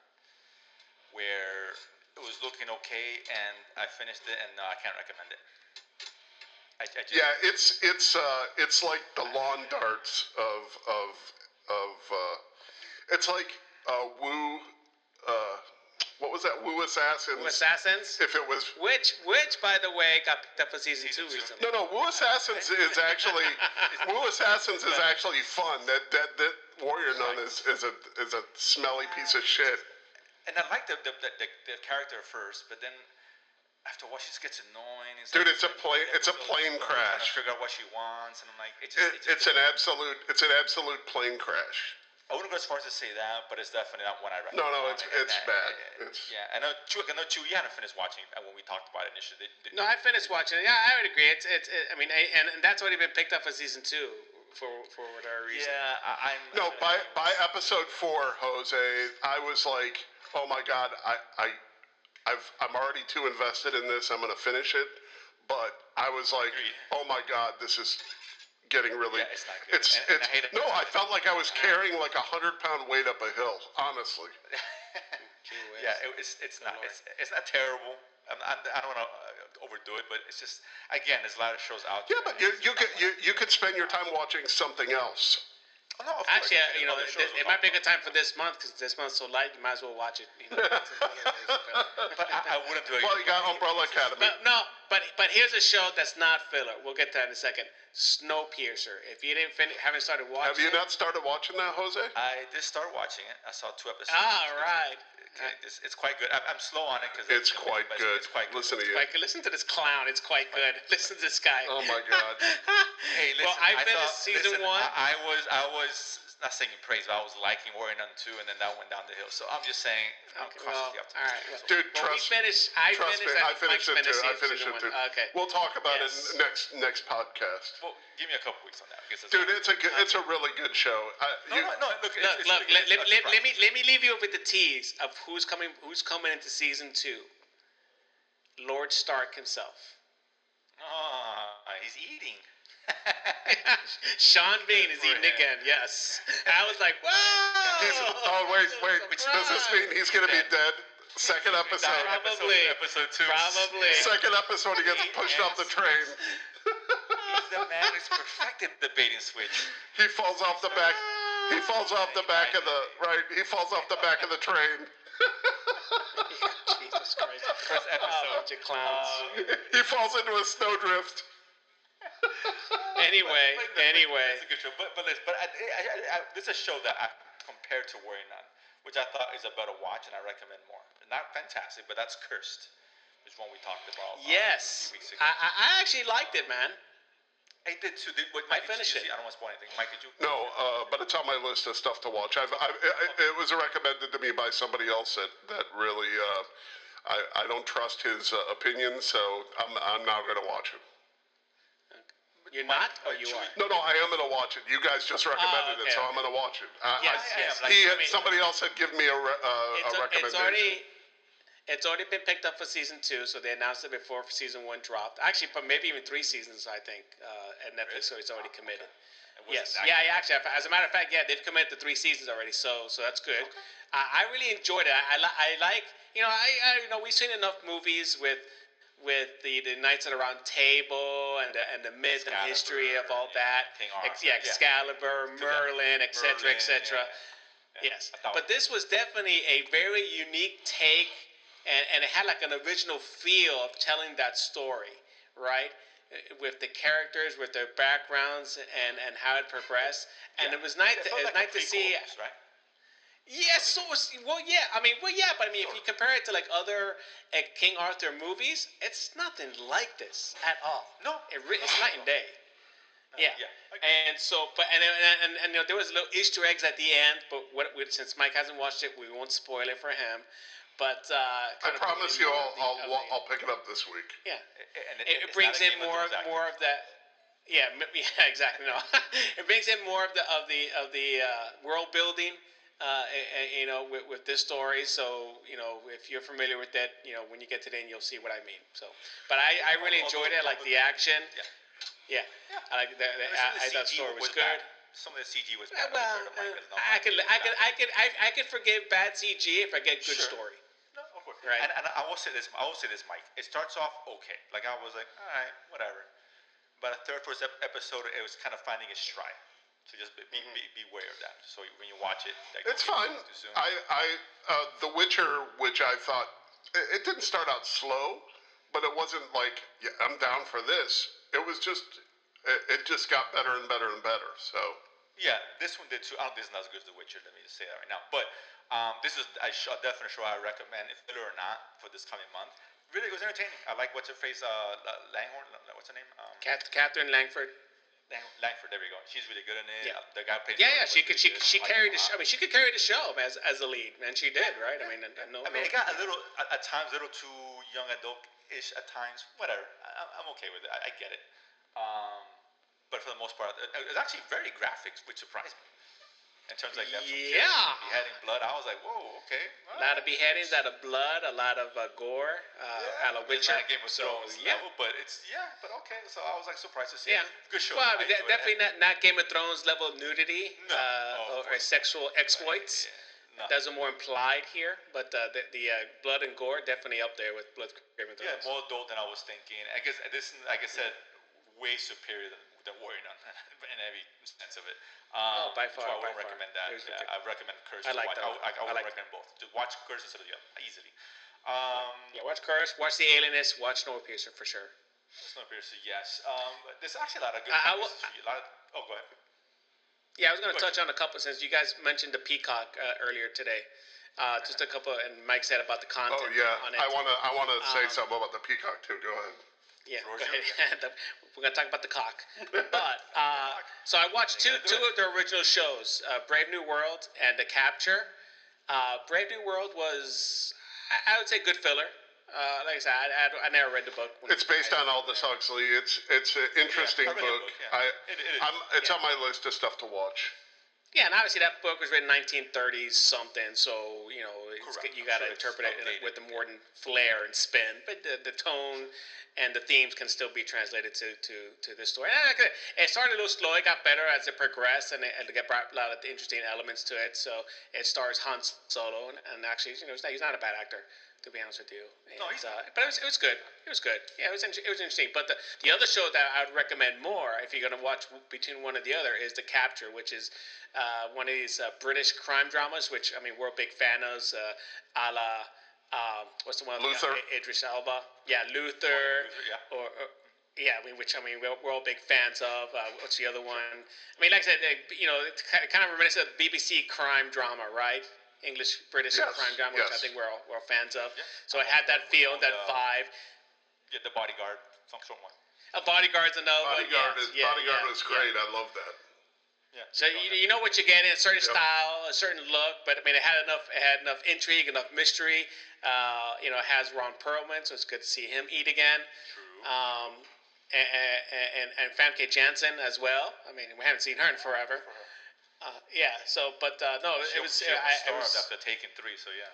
where it was looking okay, and I finished it, and no, I can't recommend it. I, I just, Yeah, it's it's uh, it's like the lawn darts of of of. Uh, it's like uh, Wu. Uh, what was that? Wu Assassins. Wu Assassins. If it was Which, which, by the way, got picked up for season, Season two two. recently. No, no. Wu Assassins is actually Wu Assassins is actually fun. That that that Warrior Nun is is a is a smelly piece of shit. and I like the the, the, the, character first, but then after a while she just gets annoying. It's Dude, like- it's a plane- it's a plane she's trying to crash. Figure out what she wants, and I'm like, it just, It, it just it's an absolute it's an absolute plane crash. I wouldn't go as far as to say that, but it's definitely not one I recommend. No, no, it's- it's and- bad. and- It's- yeah, I know. Chew, I know. Chew, you hadn't finished watching uh, when we talked about it initially. Did- did- No, I finished watching it. Yeah, I would agree. It's, it's, it, I mean, I, and, and that's already been picked up for season two for for whatever reason. Yeah, I, I'm. No, by by episode four, Jose, I was like, oh my god, I I I've I'm already too invested in this. I'm gonna finish it, but I was like, Agreed. oh my god, this is getting really. Yeah, it's not good. It's And- and it's I hate it. no. I felt like I was carrying like a hundred pound weight up a hill. Honestly. Gee whiz. Yeah, it, it's it's not it's, it's not terrible. I'm, I'm, I don't want to uh, overdo it, but it's just again, there's a lot of shows out Yeah, there. but you you could you, you could spend your time watching something else. Oh, no, of course, Actually, uh, you know, other th- shows it might be a talk good time for this month because this month's so light. You might as well watch it. You know, it's a it's a filler. But I, I wouldn't do it. Well, you got Umbrella Academy. But no, but but here's a show that's not filler. We'll get to that in a second. Snowpiercer. If you didn't finish, haven't started watching. Have you it- not started watching that, Jose? I just started watching it. I saw two episodes. Ah, It's- right. Okay, it's, it's quite good. I'm, I'm slow on it because It's quite good. It's quite good. Listen to you. Like, listen to this clown. It's quite good. Listen to this guy. Oh my God. Hey, listen, well, I I finished thought, season listen, one. I, I was, I was not singing praise, but I was liking Warrior Nun two, and then that went down the hill. So I'm just saying, I'm Okay, cautiously all optimistic. right. Well, Dude, well, trust- we finished. I Trust finished. me, I finished Mike it too. I finished it too. Okay. We'll talk about Yes. it next next podcast. Well, give me a couple weeks on that. I guess Dude, it's a good, it's a really good show. I, no, you, no, no, look, it's, Look, it's look. really Let, let, let, let me let me leave you with the tease of who's coming. Who's coming into season two? Lord Stark himself. Ah, he's eating. Sean Bean is eating again. Yes. I was like, whoa. oh wait, wait. Does this mean he's gonna be dead? Second episode. Probably. Episode, episode two. Probably. Second episode, he gets pushed off the train. He's the man who's perfected the bait and switch. He falls off the back. He ah, falls off the back of the right. He falls off the back of the train. Jesus Christ. First Oh, episode. bunch of clowns. He falls into a snowdrift. anyway, But the- anyway. it's a good show. But but listen, but I, I, I, I, this is a show that I compared to Warrior Nun, which I thought is a better watch, and I recommend more. Not fantastic, but that's Cursed, which one we talked about. uh, Yes. a few weeks ago. I, I I actually liked it, man. I did too. Did, what, I Mike, did finished you see? it. I don't want to spoil anything. Mike, did you? No, uh, but it's on my list of stuff to watch. I've, I've, it, it was recommended to me by somebody else that that really. Uh, I, I don't trust his uh, opinion, so I'm, I'm now going to watch it. You're Mike, not, or uh, you are? No, no, I am going to watch it. You guys just recommended okay, it, so. I'm going to watch it. I, Yes, I, yes. like- he, I mean- somebody else had given me a, re, uh, It's, a a- recommendation. it's already it's already been picked up for season two, so they announced it before season one dropped. Actually, but maybe even three seasons, I think. Uh, and Netflix it's already committed. Wasn't Yes, that yeah, yeah. Actually, as a matter of fact, yeah, they've committed to three seasons already, so so that's good. I, I really enjoyed it. I, I, li- I like, you know, I, I you know we've seen enough movies with with the, the Knights of the Round Table and the, and the myth and history of all that. King Arthur, yeah, yeah. Excalibur, Merlin, etc., etc. yeah, Yes, but this was definitely a very unique take, and, and it had like an original feel of telling that story, right? Uh, With the characters, with their backgrounds, and, and how it progressed, and it was nice. To, It felt it was like nice to see. almost, right? Yes, so it's- well, yeah. I mean, well, yeah, but I mean, if you compare it to like other uh, King Arthur movies, it's nothing like this at all. No. it re- it's night and day. Yeah. yeah, I. And so, but and and, and, and you know, there was little Easter eggs at the end, but what, we- since Mike hasn't watched it, we won't spoil it for him. But uh, I of promise you, I'll, the- I'll, of wa- the- I'll pick it up this week. yeah. And It, it it's brings in Game of more more of that. Yeah, yeah, exactly. No, it brings in more of the of the of the uh, world building. Uh, a- a- you know, with, with this story. So, you know, if you're familiar with that, you know, when you get to the end, you'll see what I mean. So, but I, I really enjoyed it. I like the action. Yeah. Yeah. I like the, the I, I thought the story was, was good. bad. Some of the CG was Uh, bad. well, compared to Mike, uh, I could, I could. I could, I, I could forgive bad CG if I get good Sure. story. No, of course. Right. And, and I will say this. I will say this, Mike. It starts off okay. Like I was like, all right, whatever. But a third, ep- episode, it was kind of finding its stride. So just be, be, be beware of that. So when you watch it, like, It's don't fine. too soon. I, I, uh, The Witcher, which I thought it, it didn't start out slow, but it wasn't like yeah, I'm down for this. It was just, it, it just got better and better and better. So Yeah, this one did too. I don't think it's not as good as The Witcher. Let me just say that right now. But um, this is a show, definitely show I recommend, if filler or not, for this coming month. Really, it was entertaining. I like what's her face, uh, Langhorn. What's her name? Um, Katherine Langford. Lang- Langford. There we go. She's really good in it. Yeah. The guy played. Yeah, yeah, she could, she, she carried the. Show, I mean, she could carry the show as as a lead, and she did, right? I mean, and no, I mean, no- it got a little at, at times a little too young adult-ish at times. Whatever. I, I'm- I'm okay with it. I, I get it. Um, but for the most part, it, it was actually very graphic, which surprised me. In terms of like that, Yeah. beheading blood, I was like, whoa, okay. A lot of beheadings, a lot of blood, a lot of uh, gore, uh, a la It's Witcher. not Game of So, Thrones yeah. level, but it's yeah, but okay. So I was like surprised to see. Yeah. it. good show. Well, I mean, de- definitely not, not Game of Thrones level nudity No. uh, Oh, or, or sexual exploits. Yeah, no. That's more implied here, but uh, the, the uh, blood and gore definitely up there with blood Game of Yeah, more adult than I was thinking. I guess this, like I said, way superior than, than Warrior Nun in every sense of it. Um, Oh, by far, So I by would far. recommend that. Yeah, I recommend Curse I to like watch. that I, would- I, I I would like recommend both. To watch Curse instead of the other, easily. Um, Yeah, watch Curse, watch The Alienist, watch Snowpiercer for sure. Snowpiercer, yes. Um, there's actually a lot of good. I- I will-. A lot of, oh, go ahead. Yeah, I was going to touch on a couple since you guys mentioned the Peacock uh, earlier today. Uh, just a couple, and Mike said about the content. Oh yeah, on it. I wanna I wanna say Um, something about the peacock too. Go ahead. Yeah, go ahead. The- we're gonna talk about the cock. But uh, so I watched two two of their original shows, uh, Brave New World and The Capture. Uh, Brave New World was, I, I would say, good filler. Uh, like I said, I, I, I never read the book. It's based on Aldous Huxley. It's it's an interesting I read the book. book, yeah. I It- it is. I'm, it's on my list of stuff to watch. Yeah, and obviously that book was written 1930s something, so you know it's, you got to sure interpret it a- updated. with the modern flair and spin. But the, the tone and the themes can still be translated to to, to this story. And it. started a little slow. It got better as it progressed, and it, it got brought a lot of interesting elements to it. So it stars Han Solo, and, and actually, you know, he's not, he's not a bad actor. To be honest with you, No, And, he's uh, but it was, it was good. It was good. Yeah, it was in- it was interesting. But the, the other show that I would recommend more, if you're gonna watch between one or the other, is The Capture, which is uh, one of these uh, British crime dramas, which I mean we're a big fan of, uh, a la um, what's the one? with, Luther. uh, Idris Elba. Yeah, Luther. Luther, yeah. Or, or yeah, I mean, which I mean we're, we're all big fans of. Uh, what's the other one? I mean, like I said, they, you know, it's kind of, kind of reminiscent of BBC crime drama, right? English British Yes, crime drama, which I yes. think we're all, we're all fans of. Yeah. So it had that feel, that Uh, vibe. Yeah, the bodyguard. Some short one. A bodyguard's another one. Bodyguard yes, is yeah, Bodyguard yeah, was yeah. great. I love that. Yeah. So you, you know what you're getting, a certain Yep. style, a certain look, but I mean it had enough it had enough intrigue, enough mystery. Uh, you know, it has Ron Perlman, so it's good to see him eat again. True. Um, and, and and Famke Janssen as well. I mean, we haven't seen her in forever. Uh, yeah. So, but uh, no, it was. she I, I was after taking three, so yeah.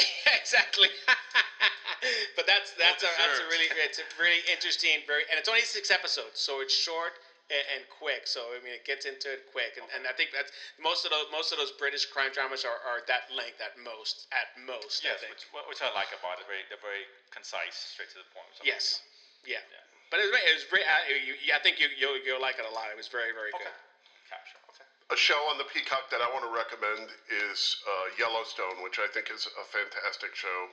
exactly. but that's that's a, that's a really it's a really interesting, very and it's only six episodes, so it's short and, quick. So I mean, it gets into it quick, and, and I think that's most of those most of those British crime dramas are, are that length at most. At most, Yes, I think. which, which I like about it. Very, they're very concise, straight to the point. which I like. Yes. Yeah. But it was, it was I, you, you- I think you you'll, you'll like it a lot. It was very very Okay. good. Capture. Okay. A show on the Peacock that I want to recommend is uh, Yellowstone, which I think is a fantastic show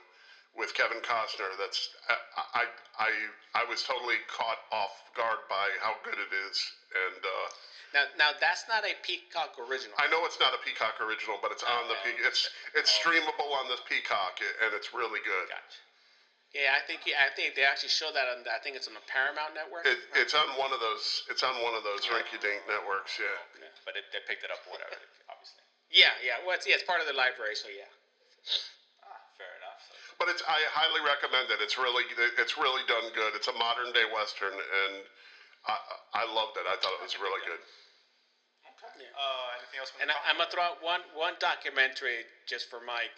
with Kevin Costner. That's I I I, I was totally caught off guard by how good it is, and uh, Now now that's not a Peacock original. I know it's not a Peacock original, but it's on the Pe- it's it's streamable on the Peacock, and it's really good. Gotcha. Yeah, I think I think they actually show that on. the- I think it's on the Paramount Network. It, it's on one of those. It's on one of those rinky-dink networks. Yeah. But it, they picked it up, whatever, obviously. Yeah, yeah. Well, it's, yeah, it's part of the library, so yeah. Ah, fair enough. So, But it's I highly recommend it. It's really it's really done good. It's a modern day western, and I I loved it. I thought it was really good. okay. Uh, anything else? And I. I'm gonna throw out one one documentary just for Mike,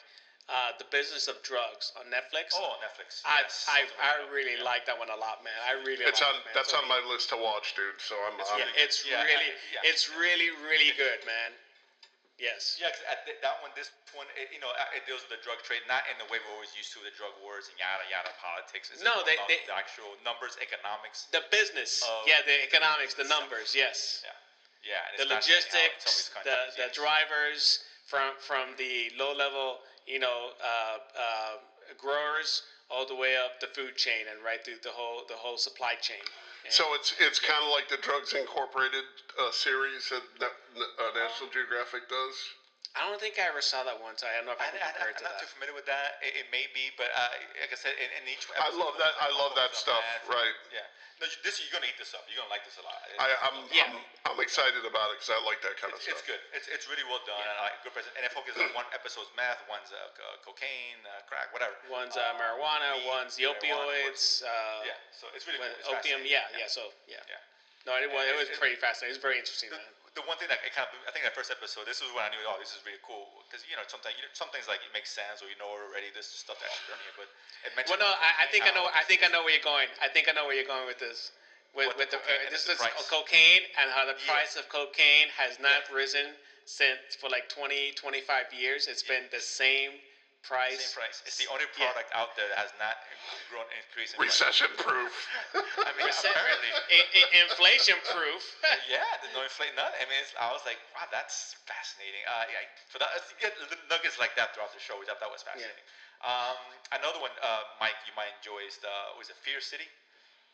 uh, "The Business of Drugs" on Netflix. Oh, Netflix. I yes. I, Something I really Yeah. like that one a lot, man. I really. It's like on it, man. that's So- on my list to watch, dude. So I'm, I'm Yeah, it's Yeah, really, I- yeah. it's really, really good, man. Yes. Yeah, 'cause at th- that one, this one, it, you know, it deals with the drug trade, not in the way we're always used to the drug wars and yada yada politics. It's No, they- they- the actual numbers, economics. The business, yeah, the economics, the numbers, yes. Yeah, yeah. And The it's fascinating how some of these logistics, the countries- the yes. drivers from from the low level, you know, uh, uh, growers all the way up the food chain and right through the whole the whole supply chain. And- So it's it's kind of like the Drugs Incorporated uh, series that that, uh, National Geographic does. I don't think I ever saw that once. I don't know if I I, can I, compare it I'm to not that. too familiar with that. It, it may be, but uh, like I said, in, in each. I love that. I love that stuff. Right. Yeah. No, this you're gonna eat this up. You're gonna like this a lot. It- I, I'm, Yeah. I'm I'm excited about it because I like that kind of stuff. it's good. It's, it's really well done. And I like good present. And it focuses on one episode's meth, one's uh, cocaine, uh, crack, whatever. One's uh, marijuana, weed, one's the marijuana, of course. opioids. Uh, Yeah. So it's really cool. It's opium. fascinating. Yeah, yeah. So yeah. Yeah. No, it was, it was It- it- pretty fascinating. It was very interesting. Man. The one thing that it kind of I think that first episode this was when I knew oh this is really cool because you know sometimes you know, some things like it makes sense or you know already this is stuff that actually learning it but it mentioned Well, no, I, I think I know. I think I know where you're going. I think I know where you're going with this. With, with the the, uh, this is cocaine and how the Yeah. price of cocaine has not risen since for like 20, 25 years. It's been the same price. same price it's the only Yeah. product out there that has not grown increased in price. Recession proof. I mean Percent- apparently I- I- inflation proof. yeah, there's no inflate none. I mean, it's, I was like, wow, that's fascinating. Uh, yeah, for that, you get little nuggets like that throughout the show, which I thought was fascinating. Um, another one, uh, Mike, you might enjoy is the was it Fear City?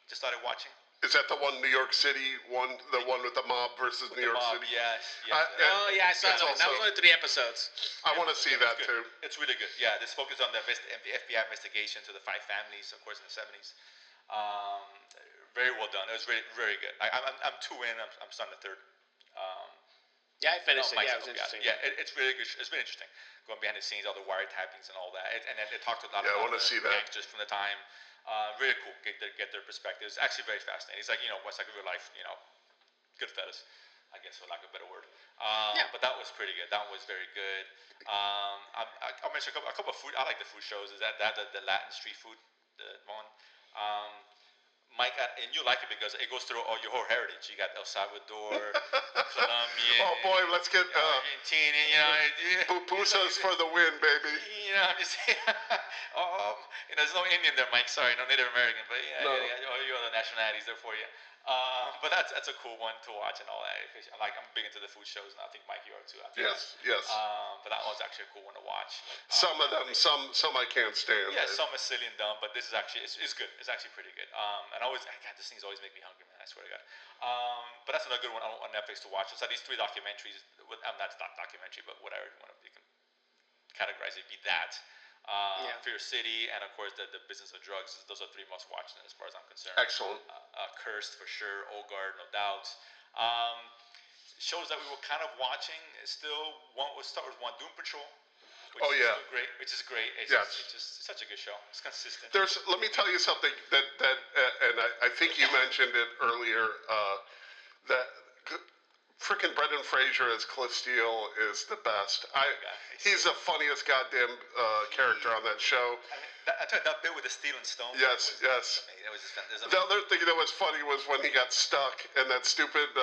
Just started watching. Is that the one New York City one? The one with the mob versus New The York mob, City? yes, yes. I- oh yeah, I saw that. one. That was only three episodes. I want to see It's that good. too. It's really good. Yeah, this focus on the, FBI investigation to the five families, of course, in the seventies. Um, very well done. It was very, very good. I, I'm, I'm- I'm two in. I'm, I'm starting the third. Um, Yeah, I finished no, it. Mike's Yeah, it was interesting. Yeah, it, it's really good. sh- It's been interesting going behind the scenes, all the wiretappings and all that. It, and then they talked to a lot Yeah, I about wanna the see that. just from the time. Uh, really cool. Get their, get their perspectives. Actually, very fascinating. It's like you know, what's like real life. You know, good Goodfellas, I guess, for lack of a better word. Um, Yeah. But that was pretty good. That was very good. Um, I, I, I'll mention a couple, a couple of food. I like the food shows. Is that that the, the Latin street food, the one? Um, Mike, and you like it because it goes through all your whole heritage. You got El Salvador, Colombia, Oh boy, let's get uh, Argentina. You know, pupusas for the win, baby. you know, I'm just saying. um, you know, there's no Indian there, Mike. Sorry, no Native American, but yeah, No. all your other nationalities there for you. Um, but that's that's a cool one to watch and all that. Because, Like I'm big into the food shows, and I think Mike you are too. I think. Yes, yes. Um, but that was actually a cool one to watch. Some of them, some some I can't stand. Yeah, some are silly and dumb, but this is actually it's, it's good. It's actually pretty good. Um, and I always, God, these things always make me hungry, man. I swear to God. Um, but that's another good one on, on Netflix to watch. It's like these three documentaries. With, um, that's not documentary, but whatever you want to you can categorize it. Be that. Uh, Yeah. Fear City, and of course the, the Business of Drugs. Those are three most watched as far as I'm concerned. Excellent. Uh, uh, Cursed for sure. Ogard, no doubt. Um, shows that we were kind of watching. Still, one was start with one Doom Patrol. Which Oh, is yeah. still great. Which is great. It's Yes. just, it's just such a good show. It's consistent. There's. Let me tell you something that that, uh, and I, I think you mentioned it earlier. Uh, that freaking Brendan Fraser as Cliff Steele is the best. I. He's the funniest goddamn uh, character on that show. I mean, that, I tell you, that bit with the steel and stone. Yes, was, yes. was just fan- there's a- The other thing that was funny was when he got stuck and that stupid uh,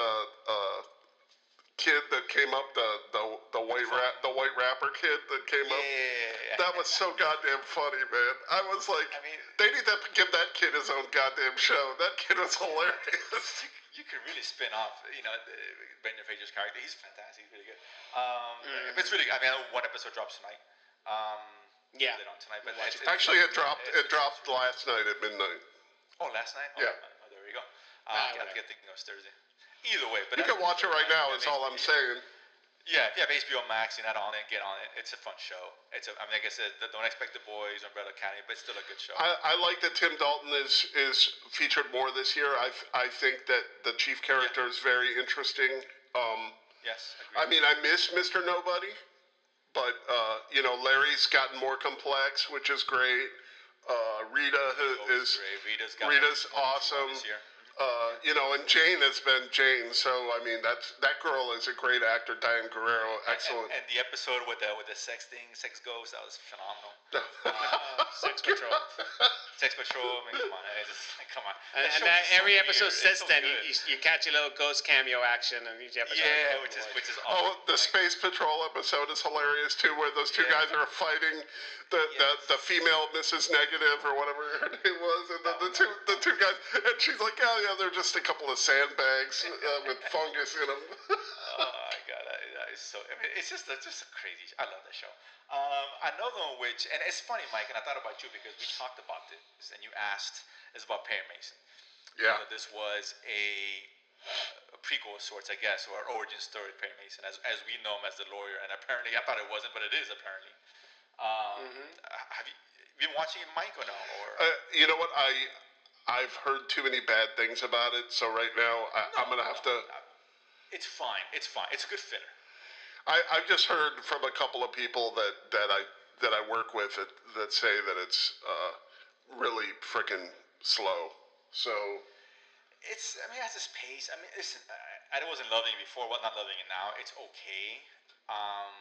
uh, kid that came up, the the, the white rap, the white rapper kid that came up. yeah. That was so goddamn funny, man. I was like, I mean- they need to give that kid his own goddamn show. That kid was hilarious. you, you could really spin off, you know, the, Brendan character. He's fantastic. He's really good. Um, Mm. It's really. I mean, I one episode drops tonight. Um, Yeah. On tonight, but it's, it's- Actually, it dropped. it's- It dropped last night at midnight. Oh, last night. Yeah. Oh, there you go. Uh, Ah, I whatever. get thinking it was Thursday. Either way, but You that- can watch it right now. that Is all I'm makes- saying. Yeah, if you have HBO Max, you're not on it, get on it. It's a fun show. It's a, I mean, like I said, the Don't Expect the Boys, Umbrella Academy, but it's still a good show. I, I like that Tim Dalton is is featured more this year. I I think that the chief character is very interesting. Um, yes, I mean, I miss Mr. Nobody, but uh, you know, Larry's gotten more complex, which is great. Uh, Rita is, great. Rita's got Rita's awesome. Uh, you know, and Jane has been Jane. So I mean, that's that girl is a great actor. Diane Guerrero, excellent. And, and the episode with the with the sex thing, sex ghost, that was phenomenal. Uh, Sex Patrol. Sex Patrol, I mean, come on, it's just, come on. And, and show that, is so every weird. episode It's since so then, you, you catch a little ghost cameo action in each episode. yeah, Oh, which is which is Oh, the Like, Space Patrol episode is hilarious too, where those two Yeah. guys are fighting the, the, the female Mrs. Negative or whatever her name was, and the, the two the two guys, and she's like, oh yeah, they're just a couple of sandbags uh, with fungus in them. oh my god, that, that is so. I mean, it's just a, just a crazy. I love that show. Um, another one which, and it's funny, Mike, and I thought about you because we talked about this, and you asked is about Perry Mason. yeah, this was a, a prequel of sorts, I guess, or origin story of Perry Mason, as, as we know him as the lawyer. And apparently, I thought it wasn't, but it is apparently. Um, Have you been watching it, Mike, or no? Or uh, you know what I. I've heard too many bad things about it, so right now I, I'm gonna have to. it's fine. It's fine. It's a good filler. I, I've just heard from a couple of people that, that I that I work with that, that say that it's uh, really freaking slow. So it's. I mean, it has its pace. I mean, listen. I, I wasn't loving it before. Well, not loving it now. It's okay. Um,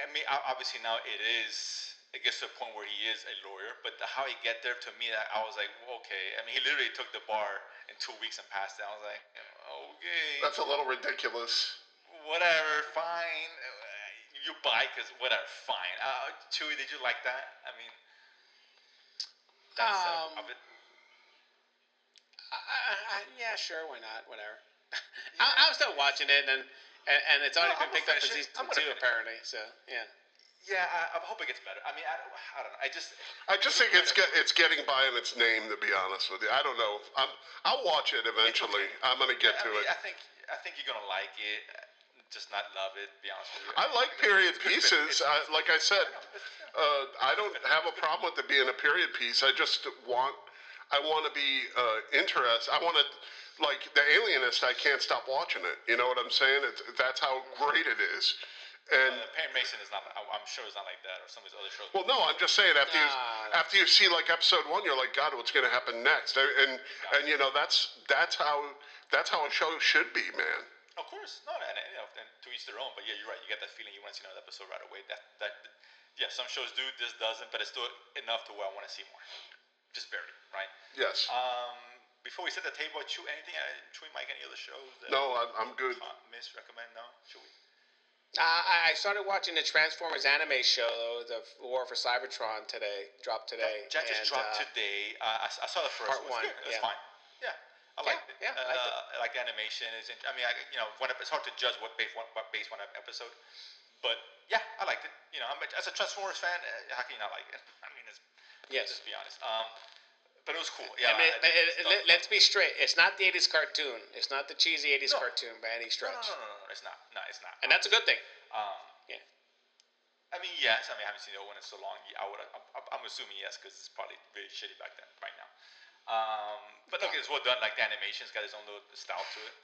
I mean, obviously now it is. It gets to a point where he is a lawyer, but the, how he get there to me, I, I was like, okay. I mean, he literally took the bar in two weeks and passed it. I was like, That's a little ridiculous. whatever, fine. You buy because whatever, fine. Uh, Chewy, did you like that? I mean, that setup Um, of it. I, I, I, yeah, sure, why not? Whatever. I, I'm still watching it, and and, and it's already No, I'm been picked up for season two, apparently. So yeah. Yeah, I, I hope it gets better. I mean, I, don't- I don't know. I just I just think it's get, it's getting by in its name. To be honest with you, I don't know. I'm, I'll watch it eventually. I'm gonna get I to mean, it. I think I think you're gonna like it, just not love it. to Be honest with you. I like period It's pieces. I, like I said, uh, I don't have a problem with it being a period piece. I just want, I want to be uh, interested. I want to, like the Alienist. I can't stop watching it. You know what I'm saying? It's, that's how great it is. And Uh, Perry Mason is not. I'm sure it's not like that, or some of his other shows. well, no, I'm just saying after you Nah. after you see like episode one, you're like, God, what's going to happen next? And and, and you know that's that's how that's how a show should be, man. Of course, no, and, and, you know, and to each their own. But yeah, you're right. You get that feeling you want to see another episode right away. That that yeah, some shows do, this doesn't, but it's still enough to where I want to see more. Just barely, right? Yes. Um, before we set the table, Chew, anything? Uh, Chewy, Mike, any other shows? That No, I'm, I'm good. miss, recommend? No, Chewy. Uh, I I started watching the Transformers anime show, though, the War for Cybertron today, dropped today. That just and, dropped uh, today. Uh, I, I saw the first part one. one, It's yeah. fine. Yeah, I Yeah, liked it. yeah, I uh, liked it. I like the animation. In- I mean, I, you know, one, it's hard to judge what base one, what base one episode, but yeah, I liked it. You know, I'm a, as a Transformers fan, uh, how can you not like it? I mean, it's Yes. Just be honest. Um, but it was cool. Yeah. I mean, I it, it- let, us be straight. It's not the 80s cartoon. It's not the cheesy 80s No. cartoon by any stretch. no, no, no, no, it's not. No, it's not. And that's a good thing. Um, Yeah. I mean, yes. I mean, I haven't seen the old one in so long. Yeah, I would. I'm, I'm- assuming yes, because it's probably really shitty back then, right now. Um, but look, it's well done. Like the animation's got its own little style to it.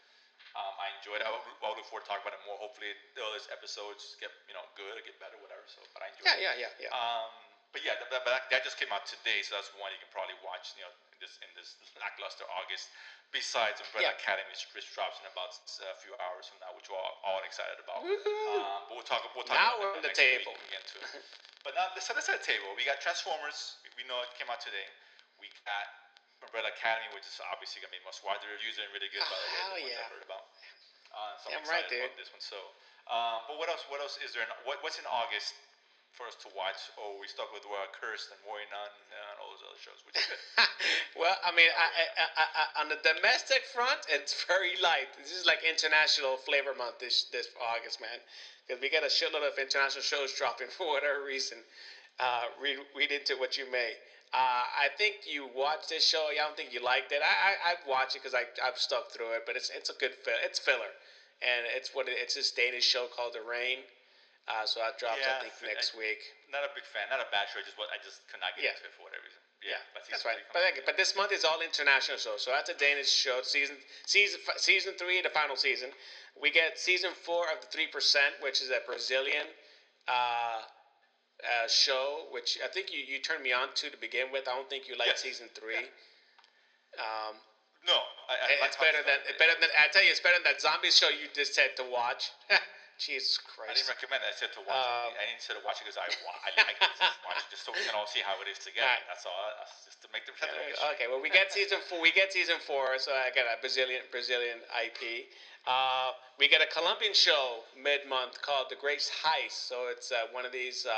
Um, I enjoyed it. I would look forward to talking about it more. Hopefully, the other episodes get you know good or get better, whatever. So, but I enjoyed Yeah, it. yeah, yeah, yeah. Um, but yeah, that, that, that just came out today, so that's one you can probably watch. You know, in this in this lackluster August. Besides Umbrella Yeah. Academy, which, drops in about a few hours from now, which we're all, all excited about. Um, but we'll talk. We'll talk Now about we're on the table. Week when we get to it. But now, let's set a table. We got Transformers. We, know it came out today. We got Umbrella Academy, which is obviously gonna be most widely reviewed and really good, by the way. Oh, the yeah. I've heard about. Uh, so I'm Damn right, excited about this one. So, um, but what else? What else is there? In, what, what's in August for us to watch? Oh, we stuck with Royal Cursed and Warrior Nun and all those other shows, which is good. well, I mean, I, I, I, I, on the domestic front, it's very light. This is like International Flavor Month this this August, man, because we got a shitload of international shows dropping for whatever reason. Uh, read read into what you may. Uh, I think you watched this show. I don't think you liked it. I I I'd watch it because I I've stuck through it, but it's it's a good fill. It's filler, and it's what it, it's this Danish show called The Rain. Uh, so that drops Yeah, I think I- next week. not a big fan. Not a bad show. Just what I just could not get Yeah. into it for whatever reason. Yeah, but That's right. But, but this month is all international shows. So that's a Danish show. Season season season three, the final season. We get season four of the Three Percent, which is a Brazilian uh, uh, show, which I think you, you turned me on to to begin with. I don't think you liked Yes. season three. Um, No, I, I it's how better than better than I tell you, it's better than that zombie show you just said to watch. Jesus Christ. I didn't recommend it. I said to watch Um, it. I didn't say to watch it because I, wa- I like it. Just watch it just so we can all see how it is together. Alright. That's all. That's just to make the Yeah, okay, well, we get season four. We get season four. So I got a Brazilian Brazilian IP. Uh, we get a Colombian show mid month called The Great Heist. So it's uh, one of these uh,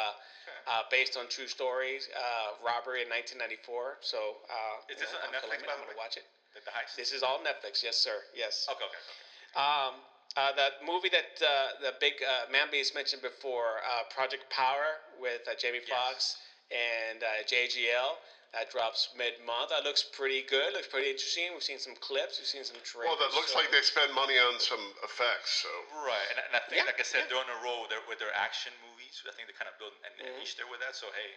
uh, based on true stories, uh, robbery in 1994. So uh, Is this know, on I'm Netflix, Colombian, by I'm the way? watch it. The, the heist. This is all Netflix. Yes, sir. Yes. Okay, okay, okay. Um, uh, that movie that uh, the big uh, Mambi's mentioned before, uh, Project Power with uh, Jamie Yes. Foxx and uh, JGL. That drops mid-month. That looks pretty good. Looks pretty interesting. We've seen some clips. We've seen some trailers. Well, that looks so- like they spend money on some effects. So Right, and, and I think, Yeah, like I said, yeah. they're on a roll there with their action movies. I think they kind of build an, an Mhm. niche there with that. So hey,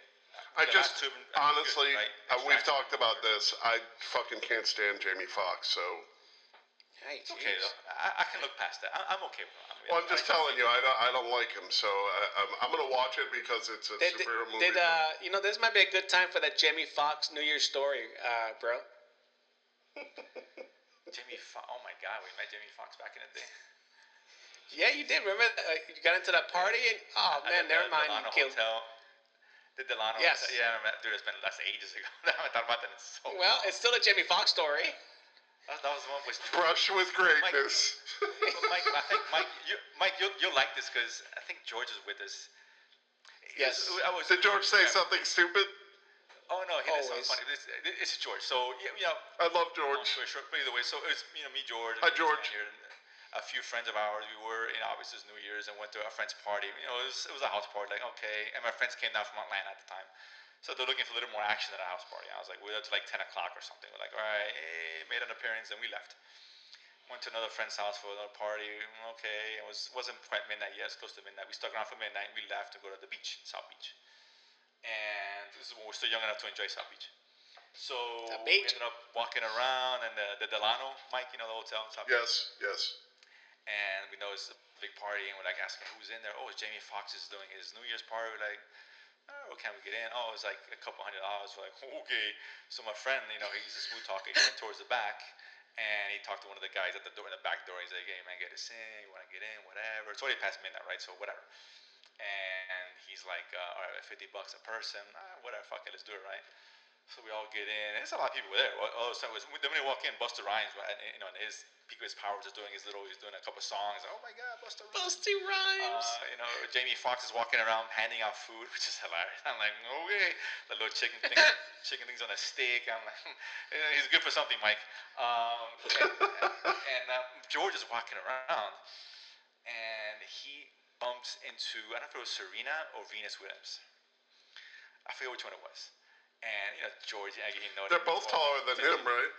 I just last two have been- have been good, honestly, right? uh, we've talked about this. I fucking can't stand Jamie Foxx. So Hey, It's okay though. I, I can look past that. I, I'm okay with it. I mean, well, I'm just I- telling you, I don't, I don't like him. So I, I'm, I'm gonna watch it because it's a Did, did, superhero movie. did, uh, you know, this might be a good time for that Jamie Foxx New Year's story, uh, bro. Jamie Foxx. Oh my God, we met Jamie Foxx back in the day. Yeah, you did. Remember, uh, you got into that party and oh At man, the never mind. Delano You killed. Hotel. The Delano Yes. Hotel. Yeah, I remember. Dude, it's been that's ages ago. I haven't thought about that in so Well, it's still a Jamie Foxx story. That, that was the one with Brush with greatness. Mike, I think Mike, you, Mike, you'll, you'll like this because I think George is with us. Yes. I was, Did George say yeah. something stupid? Oh no, he did something Always. funny. This, this is George. So yeah, you know, I love long George. story short, but either way, so it was you know me, George. Hi, and George. Here, and a few friends of ours. We were you know obviously it was New Year's and went to a friend's party. You know, it was, it was a house party. Like okay, and my friends came down from Atlanta at the time. So they're looking for a little more action at a house party. I was like, we're there till like 10 o'clock or something. We're like, all right, eh, made an appearance and we left. Went to another friend's house for another party. Okay, it was wasn't quite midnight yet. It's close to midnight. We stuck around for midnight. We left to go to the beach, South Beach. And this is when we're still young enough to enjoy South Beach. So we ended up walking around and the, the Delano, Mike, you know the hotel in South Beach. Yes, yes. And we know it's a big party, and we're like asking who's in there. Oh, Jamie Foxx is doing his New Year's party. We're like, oh, can we get in? Oh, it's like a couple hundred dollars. We're like, okay. So my friend, you know, he's a smooth talker. He went towards the back, and he talked to one of the guys at the door, in the back door. He's like, hey man, get us in. You want to get in? Whatever. It's already past midnight, right? So whatever. And he's like, uh, all right, 50 bucks a person. Ah, whatever, fuck it, let's do it, right? So we all get in. And there's a lot of people there. Of a sudden, was, then when we walk in, Busta Rhymes, you know, in his peak of his powers, is doing his little, he's doing a couple songs. Oh my God, Busta Rhymes. Busty rhymes. Uh, you know, Jamie Foxx is walking around handing out food, which is hilarious. I'm like, okay, the little chicken thing, chicken things on a stick. I'm like, "Eh, he's good for something, Mike. Um, and and uh, George is walking around, and he bumps into I don't know if it was Serena or Venus Williams. I forget which one it was. And you know, George, yeah, he noticed. They're both taller than him, right?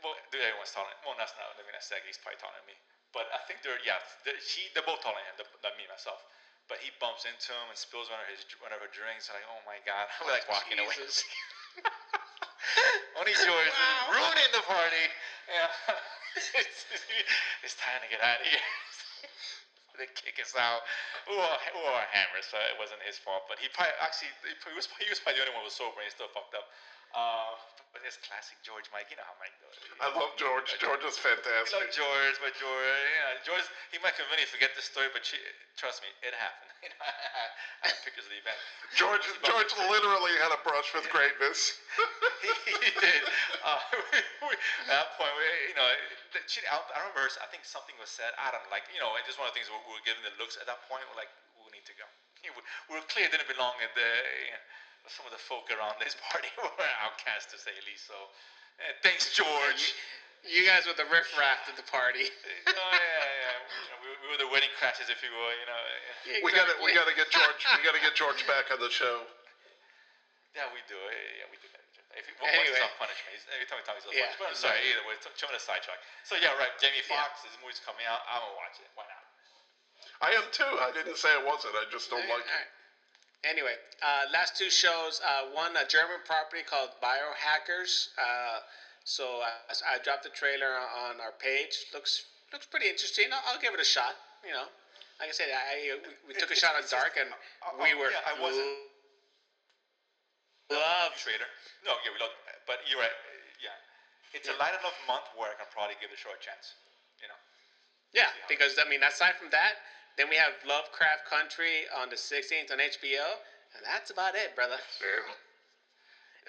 Well, dude, everyone's taller. Well, that's not. I mean, that's He's probably taller than me. But I think they're yeah. They're, she, they're both taller than him. Than me myself. But he bumps into him and spills one of his one of her drinks. Like, oh my god, I'm like walking away. Jesus. Only George Wow. ruining the party. Yeah. it's, it's time to get out of here. They kick us out. We were, we were hammered, so it wasn't his fault. But he probably actually he was he was probably the only one who was sober and he still fucked up. Uh, but it's classic George Mike. You know how Mike does. I love George. George is You know fantastic. George, but George, yeah, George, he might conveniently forget the story, but she, trust me, it happened. You know, I have pictures of the event. George George literally had a brush with greatness. he, he did. Uh, we, we, at that point, we, you know, the- she, I, I remember I think something was said. I don't know, like, you know, it's just one of the things we, we were given the looks at that point. We're like, we need to go. We, we were clear it didn't belong in the, you know, some of the folk around this party were outcasts to say the least. So, eh, thanks, George. You guys were the riffraff at the party. oh, yeah, yeah. You we, we the wedding crashes, if you will. You know. yeah. We gotta we gotta get George we gotta get George back on the show. Yeah, we do. Yeah, yeah we do that. If you, well, Anyway. anyway. not punish me. He's- Every time he talks, he's Yeah, yeah, But I'm sorry. sorry. Either way, t- show me sidetrack. So yeah, right. Jamie Yeah. His movie's coming out. I'm gonna watch it. Why not? I am too. I didn't say I wasn't. I just don't like it. Alright. Anyway, uh, last two shows. Uh, one, a German property called Biohackers. Uh, so uh, I dropped the trailer on our page. Looks looks pretty interesting. I'll, I'll give it a shot. You know, like I said, I, we, we took a shot on it's just- Dark, and uh, we were yeah, I wasn't- love. Trailer. No, yeah, we love. But you're right. Yeah, it's a light enough month where I can probably give the show a chance. You know. Yeah, because I mean, aside from that, then we have Lovecraft Country on the 16th on HBO, and that's about it, brother.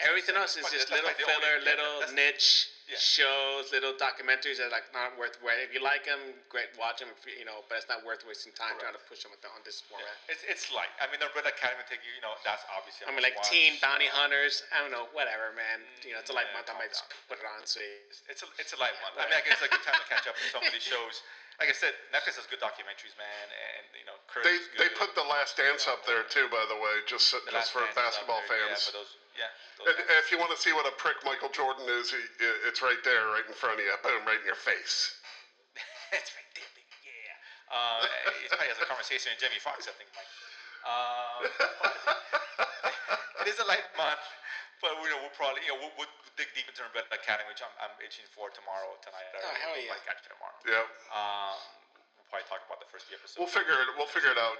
Everything else is just that's little like only- filler, yeah, little that's- niche yeah. shows, little documentaries that are like not worth. Where if you like them, great, watch them. If you, you know, but it's not worth wasting time trying to push them on this format. It's it's light. I mean, the Red Academy take you. You know, that's obviously. I mean, like must-watch. Teen Bounty Hunters. I don't know, whatever, man. Mm, you know, it's a light Yeah, month. I might just put it on. See. It's a it's a light month. I mean, I guess it's a good time to catch up with some of these shows. Like I said, Netflix has good documentaries, man, and you know, Kurt They is good. they put The Last Dance up there too, by the way, just The just Last for Dance basketball there, fans. Yeah, for those, yeah. Those And, and if you want to see what a prick Michael Jordan is, he, it's right there, right in front of you. Boom, right in your face. That's right there, baby. Yeah. Uh, he probably has a conversation with Jamie Foxx, I think, Mike. Um, it is a light month, but we know we'll probably you know we'll, we'll dig deep into Red Academy, which I'm, I'm itching for tomorrow, tonight. Oh, hell yeah. Might catch it tomorrow. Yep. Um, we'll probably talk about the first few episodes. We'll figure it. We'll figure it out.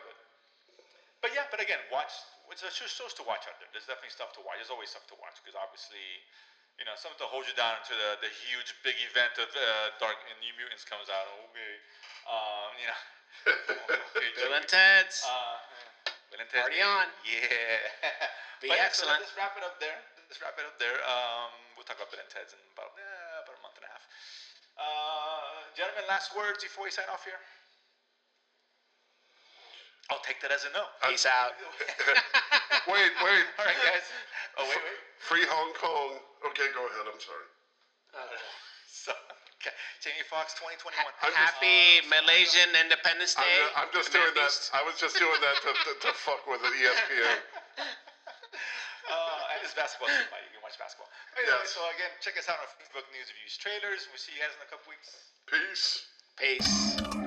But yeah, but again, watch. There's just shows to watch out there. There's definitely stuff to watch. There's always stuff to watch because obviously, you know, something to hold you down until the, the huge big event of uh, Dark and New Mutants comes out. Okay, um, you know. okay, Bill and Ted's. Uh, Bill and Ted, Party on. Yeah. Be But yeah, excellent. So let's wrap it up there. Let's wrap it up there. Um, we'll talk about Bill and Ted's in about yeah, about a month and a half. Uh, gentlemen, last words before we sign off here. I'll take that as a no. Peace out. Wait, wait. All right, guys. Oh wait, wait. Free Hong Kong. Okay, go ahead. I'm sorry. So, okay. Jamie Foxx, 2021. I'm just- Happy Malaysian Independence I'm, Day. I'm just doing that. Beast. I was just doing that to, to, to fuck with the ESPN. Uh, and it's basketball too, You can watch basketball. Anyway, Yes. So again, check us out on Facebook News Reviews Trailers. We'll see you guys in a couple weeks. Peace. Peace.